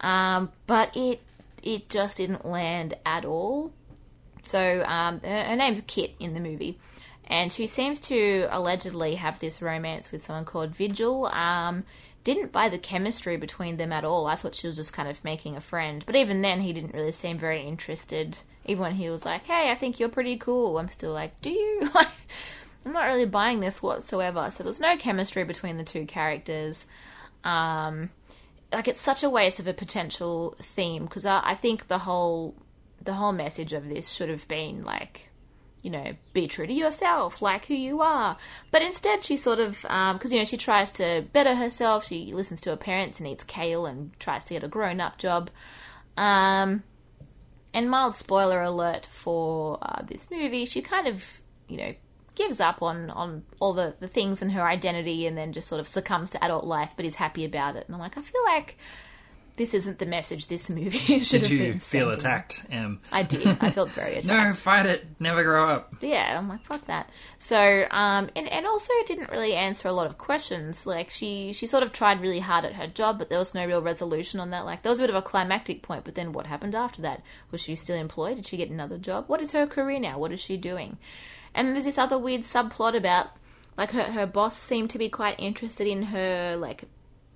Um, but it it just didn't land at all. So um, her, her name's Kit in the movie, and she seems to allegedly have this romance with someone called Vigil. Um, didn't buy the chemistry between them at all. I thought she was just kind of making a friend, but even then, he didn't really seem very interested. Even when he was like, "Hey, I think you're pretty cool," I'm still like, "Do you?" I'm not really buying this whatsoever. So there's no chemistry between the two characters. Um, like it's such a waste of a potential theme because I, I think the whole the whole message of this should have been like you know be true to yourself like who you are. But instead she sort of because um, you know she tries to better herself she listens to her parents and eats kale and tries to get a grown-up job. Um, and mild spoiler alert for uh, this movie she kind of you know gives up on on all the, the things in her identity and then just sort of succumbs to adult life but is happy about it. And i'm like i feel like this isn't the message this movie should Did have you feel attacked, Em? i did i felt very attacked No, fight it. Never grow up. yeah, I'm like, fuck that. So, um, and, and also it didn't really answer a lot of questions. Like, she, she sort of tried really hard at her job, but there was no real resolution on that. Like, there was a bit of a climactic point, but then what happened after that? Was she still employed? Did she get another job? What is her career now? What is she doing? And there's this other weird subplot about, like, her, her boss seemed to be quite interested in her, like,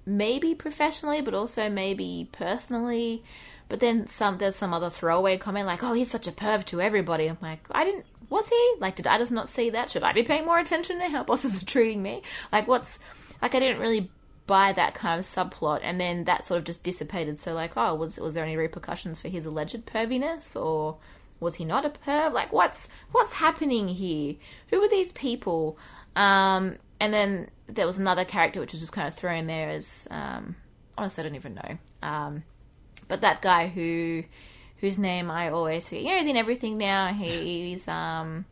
maybe professionally, but also maybe personally. But then some there's some other throwaway comment like, "Oh, he's such a perv to everybody." I'm like, I didn't. Was he? Like, did I just not see that? Should I be paying more attention to how bosses are treating me? Like, what's like? I didn't really buy that kind of subplot, and then that sort of just dissipated. So, like, oh, was was there any repercussions for his alleged perviness, or was he not a perv? Like, what's what's happening here? Who are these people? Um, and then there was another character which was just kind of thrown there as um, honestly, I don't even know. Um, but that guy who whose name I always forget. You know, he's in everything now. He's um,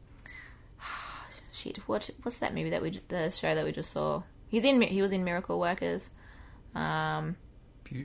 shit. What what's that movie that we the show that we just saw? He's in. He was in Miracle Workers. Um,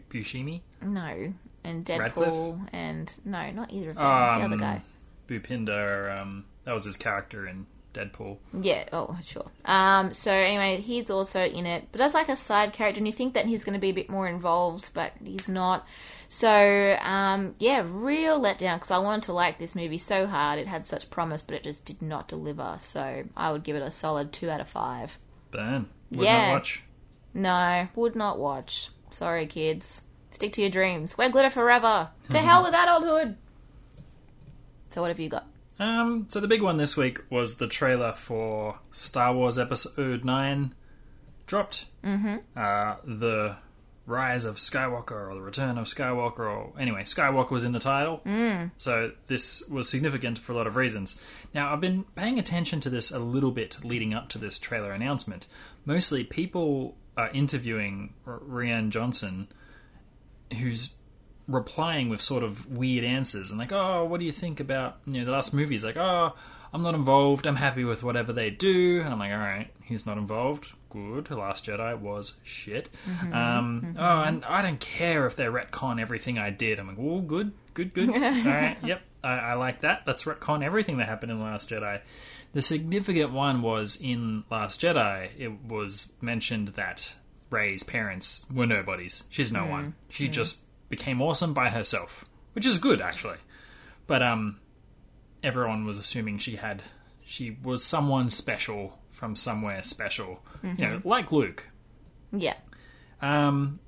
Buscemi? no, and Deadpool, Radcliffe? and no, not either of them. the other Um, guy. Bupinder, um, that was his character in Deadpool. Yeah, oh, sure. Um, so anyway, he's also in it, but as like a side character, and you think that he's going to be a bit more involved, but he's not. So, um, yeah, real letdown because I wanted to like this movie so hard. It had such promise, but it just did not deliver. So I would give it a solid two out of five. Burn. Would Yeah. not watch. No, would not watch. Sorry, kids. Stick to your dreams. Wear glitter forever. To hell with adulthood. So what have you got? Um, so the big one this week was the trailer for Star Wars Episode Nine dropped. Mm-hmm. Uh, the Rise of Skywalker or the Return of Skywalker, or anyway, Skywalker was in the title. Mm. So this was significant for a lot of reasons. Now I've been paying attention to this a little bit leading up to this trailer announcement. Mostly people are interviewing Rian Johnson, who's replying with sort of weird answers and like, oh, what do you think about you know the last movie? He's like, oh, I'm not involved. I'm happy with whatever they do. And I'm like, all right, he's not involved. Good. Last Jedi was shit. Mm-hmm. Um, mm-hmm. Oh, and I don't care if they retcon everything I did. I'm like, oh, good, good, good. all right, yep, I, I like that. Let's retcon everything that happened in Last Jedi. The significant one was in Last Jedi. It was mentioned that Rey's parents were nobodies. She's no mm-hmm. one. She just became awesome by herself, which is good actually. But um, everyone was assuming she had she was someone special from somewhere special, you know, like Luke. Yeah. Um,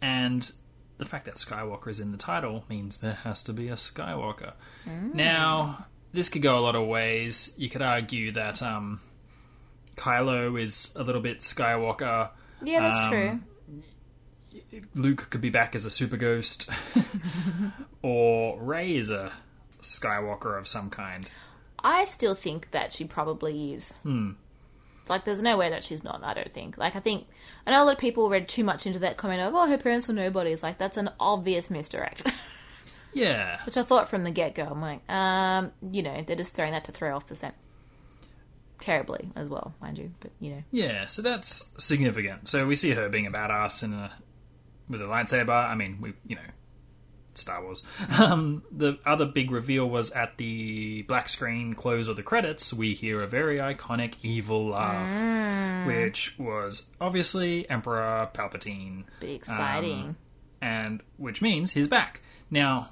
and the fact that Skywalker is in the title means there has to be a Skywalker. Now, this could go a lot of ways. You could argue that um, Kylo is a little bit Skywalker. Yeah, that's Um, true. Luke could be back as a super ghost, or Rey is a Skywalker of some kind. I still think that she probably is. Hmm. Like, there's no way that she's not. I don't think. Like, I think I know a lot of people read too much into that comment of, "Oh, her parents were nobodies." Like, that's an obvious misdirect. Yeah, Which I thought from the get go. I'm like, um, you know, they're just throwing that to throw off the scent. Terribly as well, mind you. But you know, yeah. So that's significant. So we see her being a badass in a with a lightsaber. I mean, we you know, Star Wars. Um, the other big reveal was at the black screen close of the credits. We hear a very iconic evil laugh, which was obviously Emperor Palpatine. be exciting. Um, and which means he's back. Now,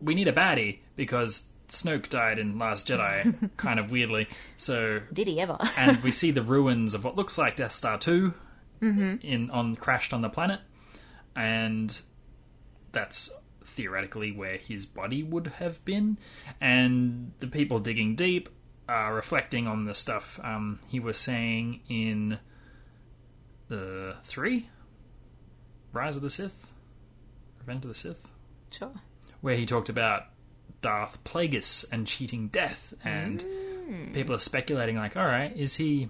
we need a baddie because Snoke died in Last Jedi, kind of weirdly. So, Did he ever? and we see the ruins of what looks like Death Star 2 in on crashed on the planet, and that's theoretically where his body would have been. And the people digging deep are reflecting on the stuff um, he was saying in the three Rise of the Sith, Revenge of the Sith, sure. where he talked about Darth Plagueis and cheating death, and people are speculating, like, all right, is he?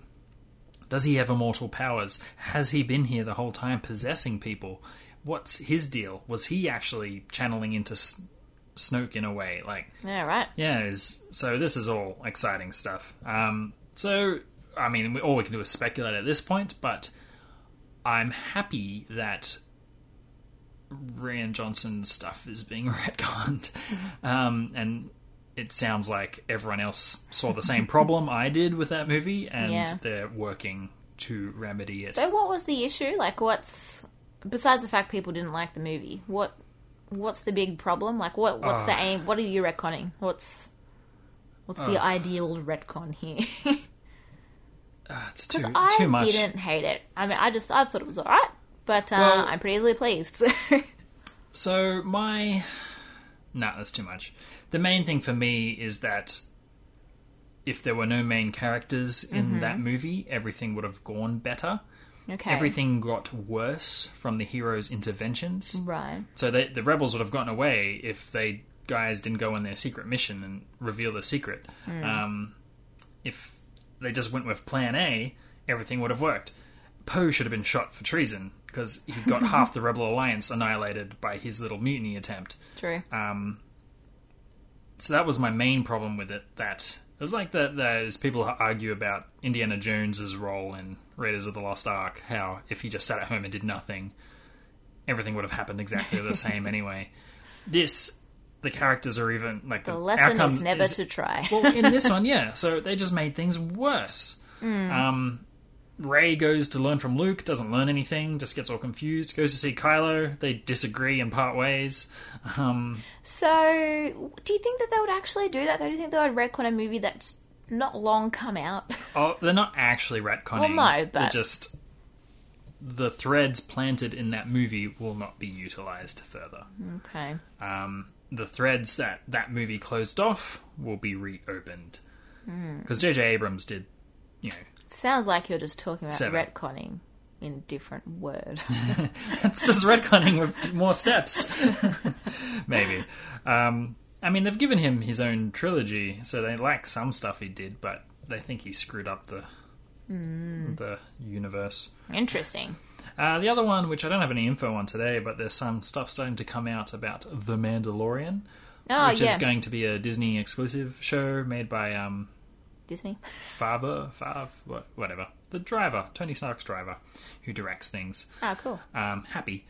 Does he have immortal powers? Has he been here the whole time possessing people? What's his deal? Was he actually channeling into S- Snoke in a way? Like, Yeah, right. yeah, is so this is all exciting stuff. Um, so I mean, we- all we can do is speculate at this point, but I'm happy that Rian Johnson's stuff is being retconned, um, and it sounds like everyone else saw the same problem I did with that movie, and Yeah. they're working to remedy it. So, what was the issue? Like, what's besides the fact people didn't like the movie? What what's the big problem? Like, what what's the Ah. aim? What are you retconning? What's what's the Ah. ideal retcon here? Ah, it's too, Because I too much. didn't hate it. I mean, I just I thought it was alright, but uh, Well- I'm pretty easily pleased. So. So my no, that's too much. The main thing for me is that if there were no main characters in that movie, everything would have gone better. Okay, Everything got worse from the heroes' interventions. right? So they, the rebels would have gotten away if they guys didn't go on their secret mission and reveal the secret. Um, if they just went with Plan A, everything would have worked. Poe should have been shot for treason because he got half the Rebel Alliance annihilated by his little mutiny attempt. True. Um, so that was my main problem with it. That it was like that. Those people argue about Indiana Jones's role in Raiders of the Lost Ark. How if he just sat at home and did nothing, everything would have happened exactly the same anyway. This, the characters are even like the the, lesson outcome is never to try. well, in this one, yeah. So they just made things worse. Um, Rey goes to learn from Luke, doesn't learn anything, just gets all confused. Goes to see Kylo, they disagree and part ways. Um, So, do you think that they would actually do that? Though? Do you think they would retcon a movie that's not long come out? oh, they're not actually retconning. Well, no, They're but- just the threads planted in that movie will not be utilized further. okay. um, the threads that that movie closed off will be reopened Hmm. because J.J. Abrams did, you know, Sounds like you're just talking about Seven. retconning in a different word. it's just retconning with more steps, maybe. Um, I mean, they've given him his own trilogy, so they like some stuff he did, but they think he screwed up the Hmm. the universe. Interesting. Uh, the other one, which I don't have any info on today, but there's some stuff starting to come out about The Mandalorian, Oh which yeah, is going to be a Disney exclusive show made by um, Disney. Faber, Fav, whatever. The driver, Tony Stark's driver, who directs things. Oh, cool. Um, happy.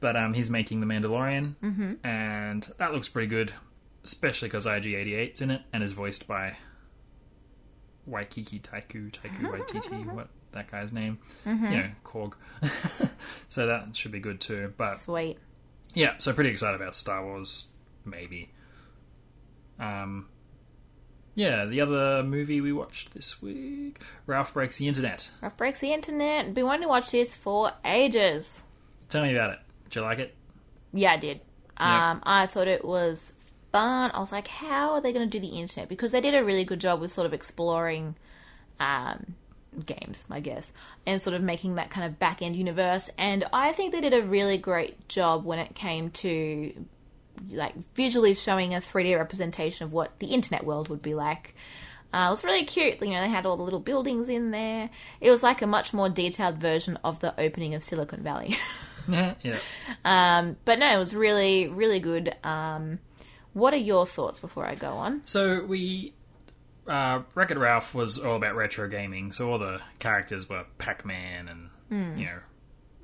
But um, he's making The Mandalorian, Mm-hmm. and that looks pretty good, especially because IG-88's in it and is voiced by Waikiki Taiku, Taiku Waititi, what, that guy's name. Mm-hmm. You know, Korg. so that should be good too. But Sweet. yeah, so pretty excited about Star Wars, maybe. Um, yeah, the other movie we watched this week, Ralph Breaks the Internet. Ralph breaks the internet. Been wanting to watch this for ages. Tell me about it. Did you like it? Yeah, I did. Um, I thought it was fun. I was like, how are they going to do the internet? Because they did a really good job with sort of exploring um, games, I guess, and sort of making that kind of back end universe. And I think they did a really great job when it came to like visually showing a 3D representation of what the internet world would be like. Uh, it was really cute. You know, they had all the little buildings in there. It was like a much more detailed version of the opening of Silicon Valley. Yeah, yeah. Um, but no, it was really, really good. Um, what are your thoughts before I go on? So we, uh, Wreck It Ralph was all about retro gaming. So all the characters were Pac-Man and you know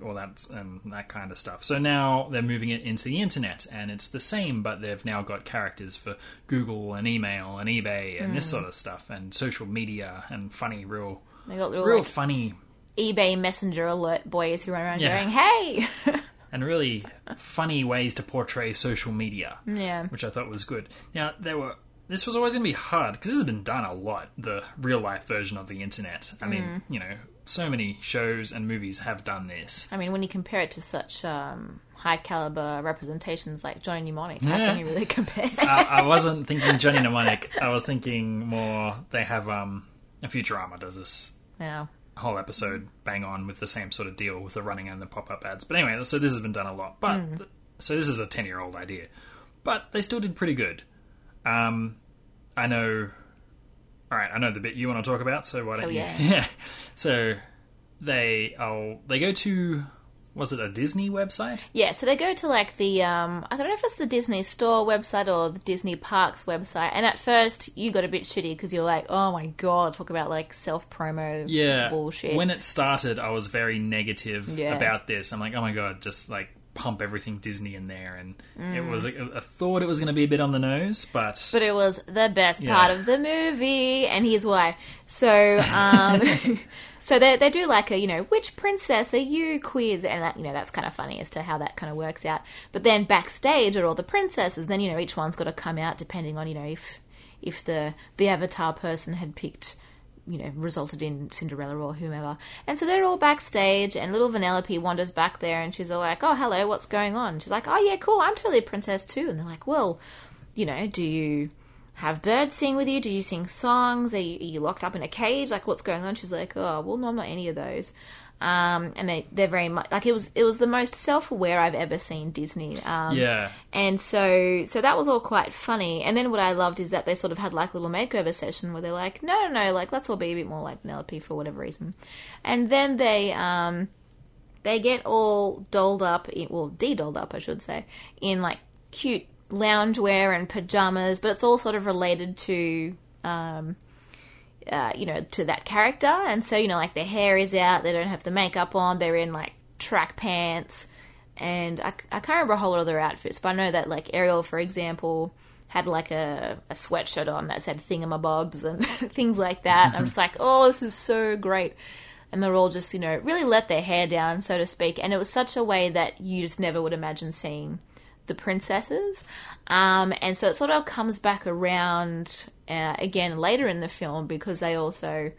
all that and that kind of stuff. So now they're moving it into the internet, and it's the same, but they've now got characters for Google and email and eBay and this sort of stuff, and social media and funny, real, They got little real like, funny eBay Messenger alert boys who run around Yeah. going, "Hey!" and really funny ways to portray social media. yeah, which I thought was good. Now there were. This was always going to be hard because this has been done a lot. The real life version of the internet. I mean, you know, so many shows and movies have done this. I mean, when you compare it to such um, high caliber representations like Johnny Mnemonic, how Yeah. can you really compare? I, I wasn't thinking Johnny Mnemonic. I was thinking more. They have um, a Futurama does this yeah. Whole episode bang on with the same sort of deal with the running and the pop up ads. But anyway, so this has been done a lot. But th- so this is a ten year old idea, but they still did pretty good. Um, I know. All right, I know the bit you want to talk about. So why don't Hell you? yeah. Yeah. So they oh they go to was it a Disney website? Yeah, so they go to like the um I don't know if it's the Disney Store website or the Disney Parks website. And at first you got a bit shitty because you're like, "Oh my god, talk about like self promo yeah bullshit." when it started i was very negative Yeah. about this i'm like oh my god just like pump everything disney in there and Mm. it was I thought it was going to be a bit on the nose but, but it was the best Yeah. part of the movie, and here's why. So, um, so they they do like a you know which princess are you quiz, and that you know that's kind of funny as to how that kind of works out. But then backstage are all the princesses. Then you know each one's got to come out depending on you know if if the the avatar person had picked. You know, resulted in Cinderella or whomever. And so they're all backstage, and little Vanellope wanders back there, and she's all like, Oh, hello, what's going on? She's like, Oh, yeah, cool, I'm totally a princess too. And they're like, Well, you know, do you have birds sing with you? Do you sing songs? Are you, are you locked up in a cage? Like, what's going on? She's like, oh, well, no, I'm not any of those. Um, and they they're very much like it was it was the most self aware I've ever seen Disney. Um, yeah and so so that was all quite funny. And then what I loved is that they sort of had like a little makeover session where they're like, no, no, no, like let's all be a bit more like Penelope for whatever reason. And then they um they get all dolled up, in, well, de-dolled up, I should say, in like cute loungewear and pajamas, but it's all sort of related to, um, uh, you know, to that character. And so, you know, like their hair is out, they don't have the makeup on, they're in like track pants, and I, I can't remember a whole lot of their outfits, but I know that like Ariel, for example, had like a, a sweatshirt on that said thingamabobs and things like that. I'm just like, oh, this is so great. And they're all just, you know, really let their hair down, so to speak. And it was such a way that you just never would imagine seeing the princesses. Um, and so it sort of comes back around uh, again later in the film because they also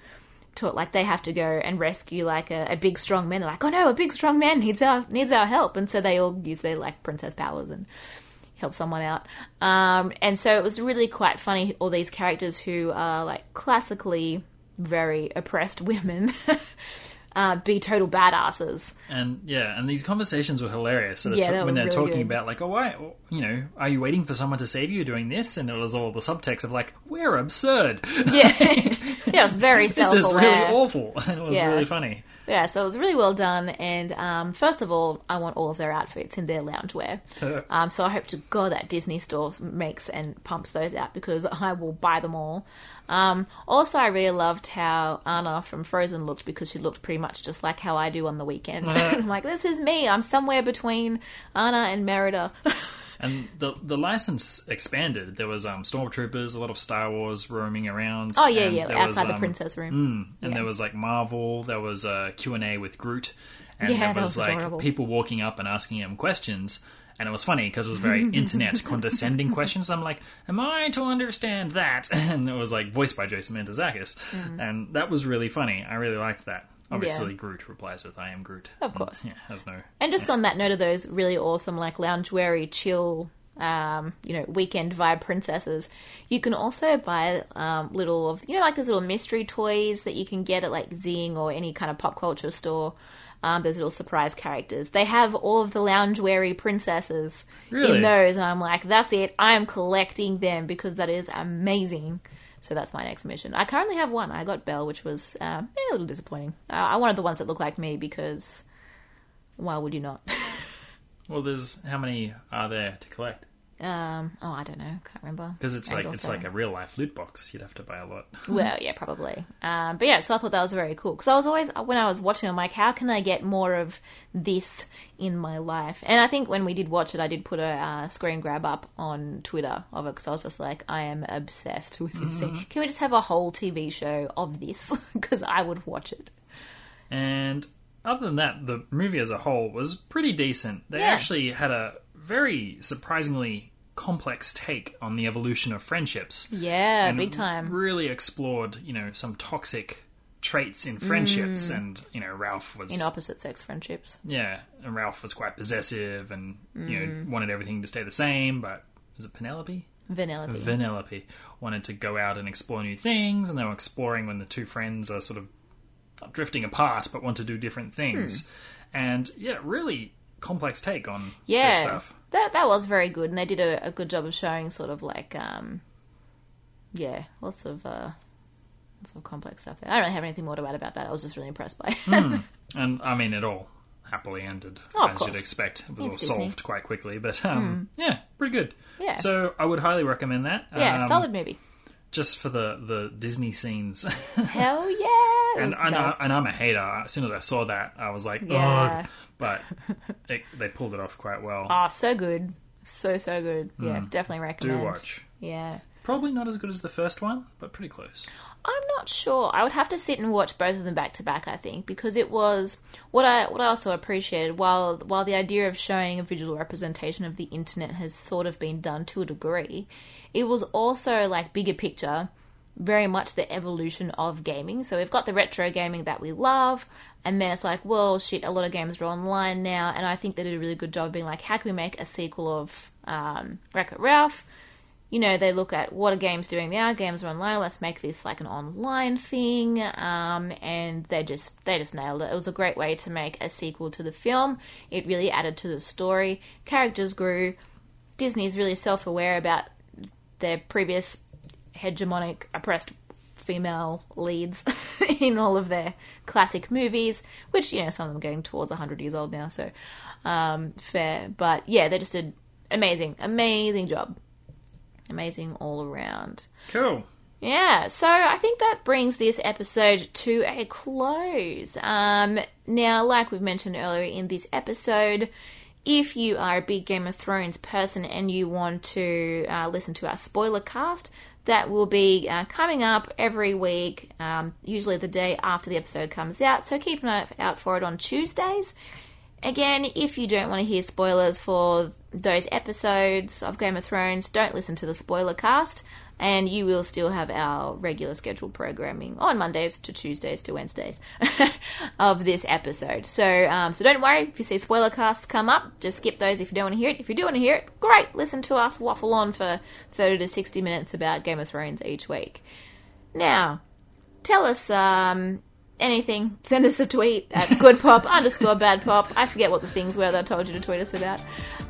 taught like they have to go and rescue like a, a big strong man. They're like, oh no, a big strong man needs our needs our help, and so they all use their like princess powers and help someone out. Um, and so it was really quite funny. All these characters who are like classically very oppressed women. Uh, be total badasses. and yeah and these conversations were hilarious. So Yeah, they were when they're really talking good. about like oh why you know are you waiting for someone to save you doing this? And it was all the subtext of like we're absurd. Yeah, yeah, it was very this is really awful. And it was Yeah. really funny Yeah, so it was really well done. And um, first of all, I want all of their outfits in their loungewear. um, so I hope to God that Disney Store makes and pumps those out because I will buy them all. Um, also, I really loved how Anna from Frozen looked because she looked pretty much just like how I do on the weekend. I'm like, this is me. I'm somewhere between Anna and Merida. And the the license expanded. There was um, stormtroopers, a lot of Star Wars roaming around. Oh yeah, yeah, outside was, the um, princess room. and Yeah. there was like Marvel. There was a Q and A with Groot, and Yeah, there that was, was like adorable. people walking up and asking him questions. And it was funny because it was very internet condescending questions. I'm like, "Am I to understand that?" And it was like voiced by Jason Mantzoukas, and that was really funny. I really liked that. Obviously, Groot replies with "I am Groot." Of course. yeah, has no. And just on that note of those really awesome, like loungewear, chill, um, you know, weekend vibe princesses, you can also buy um, little of you know like those little mystery toys that you can get at like Zing or any kind of pop culture store. Um, those little surprise characters. They have all of the loungeweary princesses Really? in those, and I'm like, that's it. I am collecting them because that is amazing. So that's my next mission. I currently have one. I got Belle, which was eh, a little disappointing. Uh, I wanted the ones that look like me because why would you not? Well, there's how many are there to collect? Um, oh, I don't know. Can't remember. Because it's Eight like or it's so. like a real life loot box. You'd have to buy a lot. Well, yeah, probably. Um, but yeah, so I thought that was very cool because I was always when I was watching, I'm like, how can I get more of this in my life? And I think when we did watch it, I did put a uh, screen grab up on Twitter of it because I was just like, I am obsessed with this thing. Can we just have a whole TV show of this? Because I would watch it. And other than that, the movie as a whole was pretty decent. They Yeah. actually had a very surprisingly complex take on the evolution of friendships. Yeah, And big time. Really explored, you know, some toxic traits in friendships, and you know, Ralph was Mm. In opposite sex friendships. yeah, and Ralph was quite possessive, and you Mm. know, wanted everything to stay the same. But was it Penelope? Vanilla. Bean. Vanellope wanted to go out and explore new things, and they were exploring when the two friends are sort of drifting apart, but want to do different things. And yeah, really complex take on yeah, stuff. that that was very good, and they did a, a good job of showing sort of like, um, yeah, lots of uh, lots of complex stuff. There. I don't really have anything more to add about that. I was just really impressed by. it. And I mean, it all happily ended, Oh, as course. you'd expect. It was It's all Disney. Hmm. solved quite quickly, but um, yeah, pretty good. Yeah. So I would highly recommend that. yeah, um, solid movie. Just for the the Disney scenes. Hell yeah! it and I the know, best. and I'm a hater. As soon as I saw that, I was like, Yeah. "Ugh," but it, they pulled it off quite well. Oh, so good, so so good. Yeah, hmm. definitely recommend. Do watch. Yeah. Probably not as good as the first one, but pretty close. I'm not sure. I would have to sit and watch both of them back to back. I think because it was what I what I also appreciated. While while the idea of showing a visual representation of the internet has sort of been done to a degree, it was also like bigger picture, very much the evolution of gaming. So we've got the retro gaming that we love, and then it's like, well, shit, a lot of games are online now, and I think they did a really good job being like, how can we make a sequel of um, Wreck It Ralph? you know, they look at what are games doing now. Games are online. Let's make this like an online thing. Um, and they just they just nailed it. It was a great way to make a sequel to the film. It really added to the story. Characters grew. Disney's really self aware about their previous hegemonic oppressed female leads in all of their classic movies, which you know some of them are getting towards hundred years old now, so um, fair. But yeah, they just did amazing, amazing job, amazing all around. Cool. Yeah, so I think that brings this episode to a close. Um, now, like we've mentioned earlier in this episode, if you are a big Game of Thrones person and you want to uh, listen to our spoiler cast, that will be uh, coming up every week, um, usually the day after the episode comes out. So keep an eye out for it on Tuesdays. Again, if you don't want to hear spoilers for those episodes of Game of Thrones, don't listen to the spoiler cast, and you will still have our regular scheduled programming on Mondays to Tuesdays to Wednesdays of this episode. So, um, so don't worry if you see spoiler casts come up. Just skip those if you don't want to hear it. If you do want to hear it, great. Listen to us waffle on for thirty to sixty minutes about Game of Thrones each week. Now, tell us um, anything. Send us a tweet at goodpop underscore bad pop. I forget what the things were that I told you to tweet us about.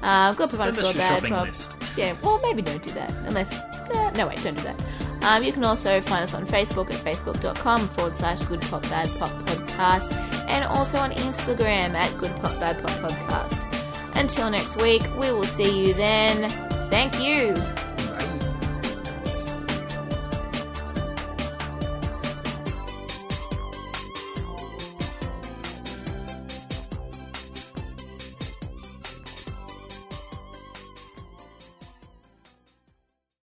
Uh, goodpop Send us underscore bad shopping pop. list. Yeah, well, maybe don't do that. Unless. Uh, no, wait, don't do that. Um, you can also find us on Facebook at facebook.com forward slash good pop bad pop podcast and also on Instagram at good pop bad pop podcast. Until next week, we will see you then. Thank you.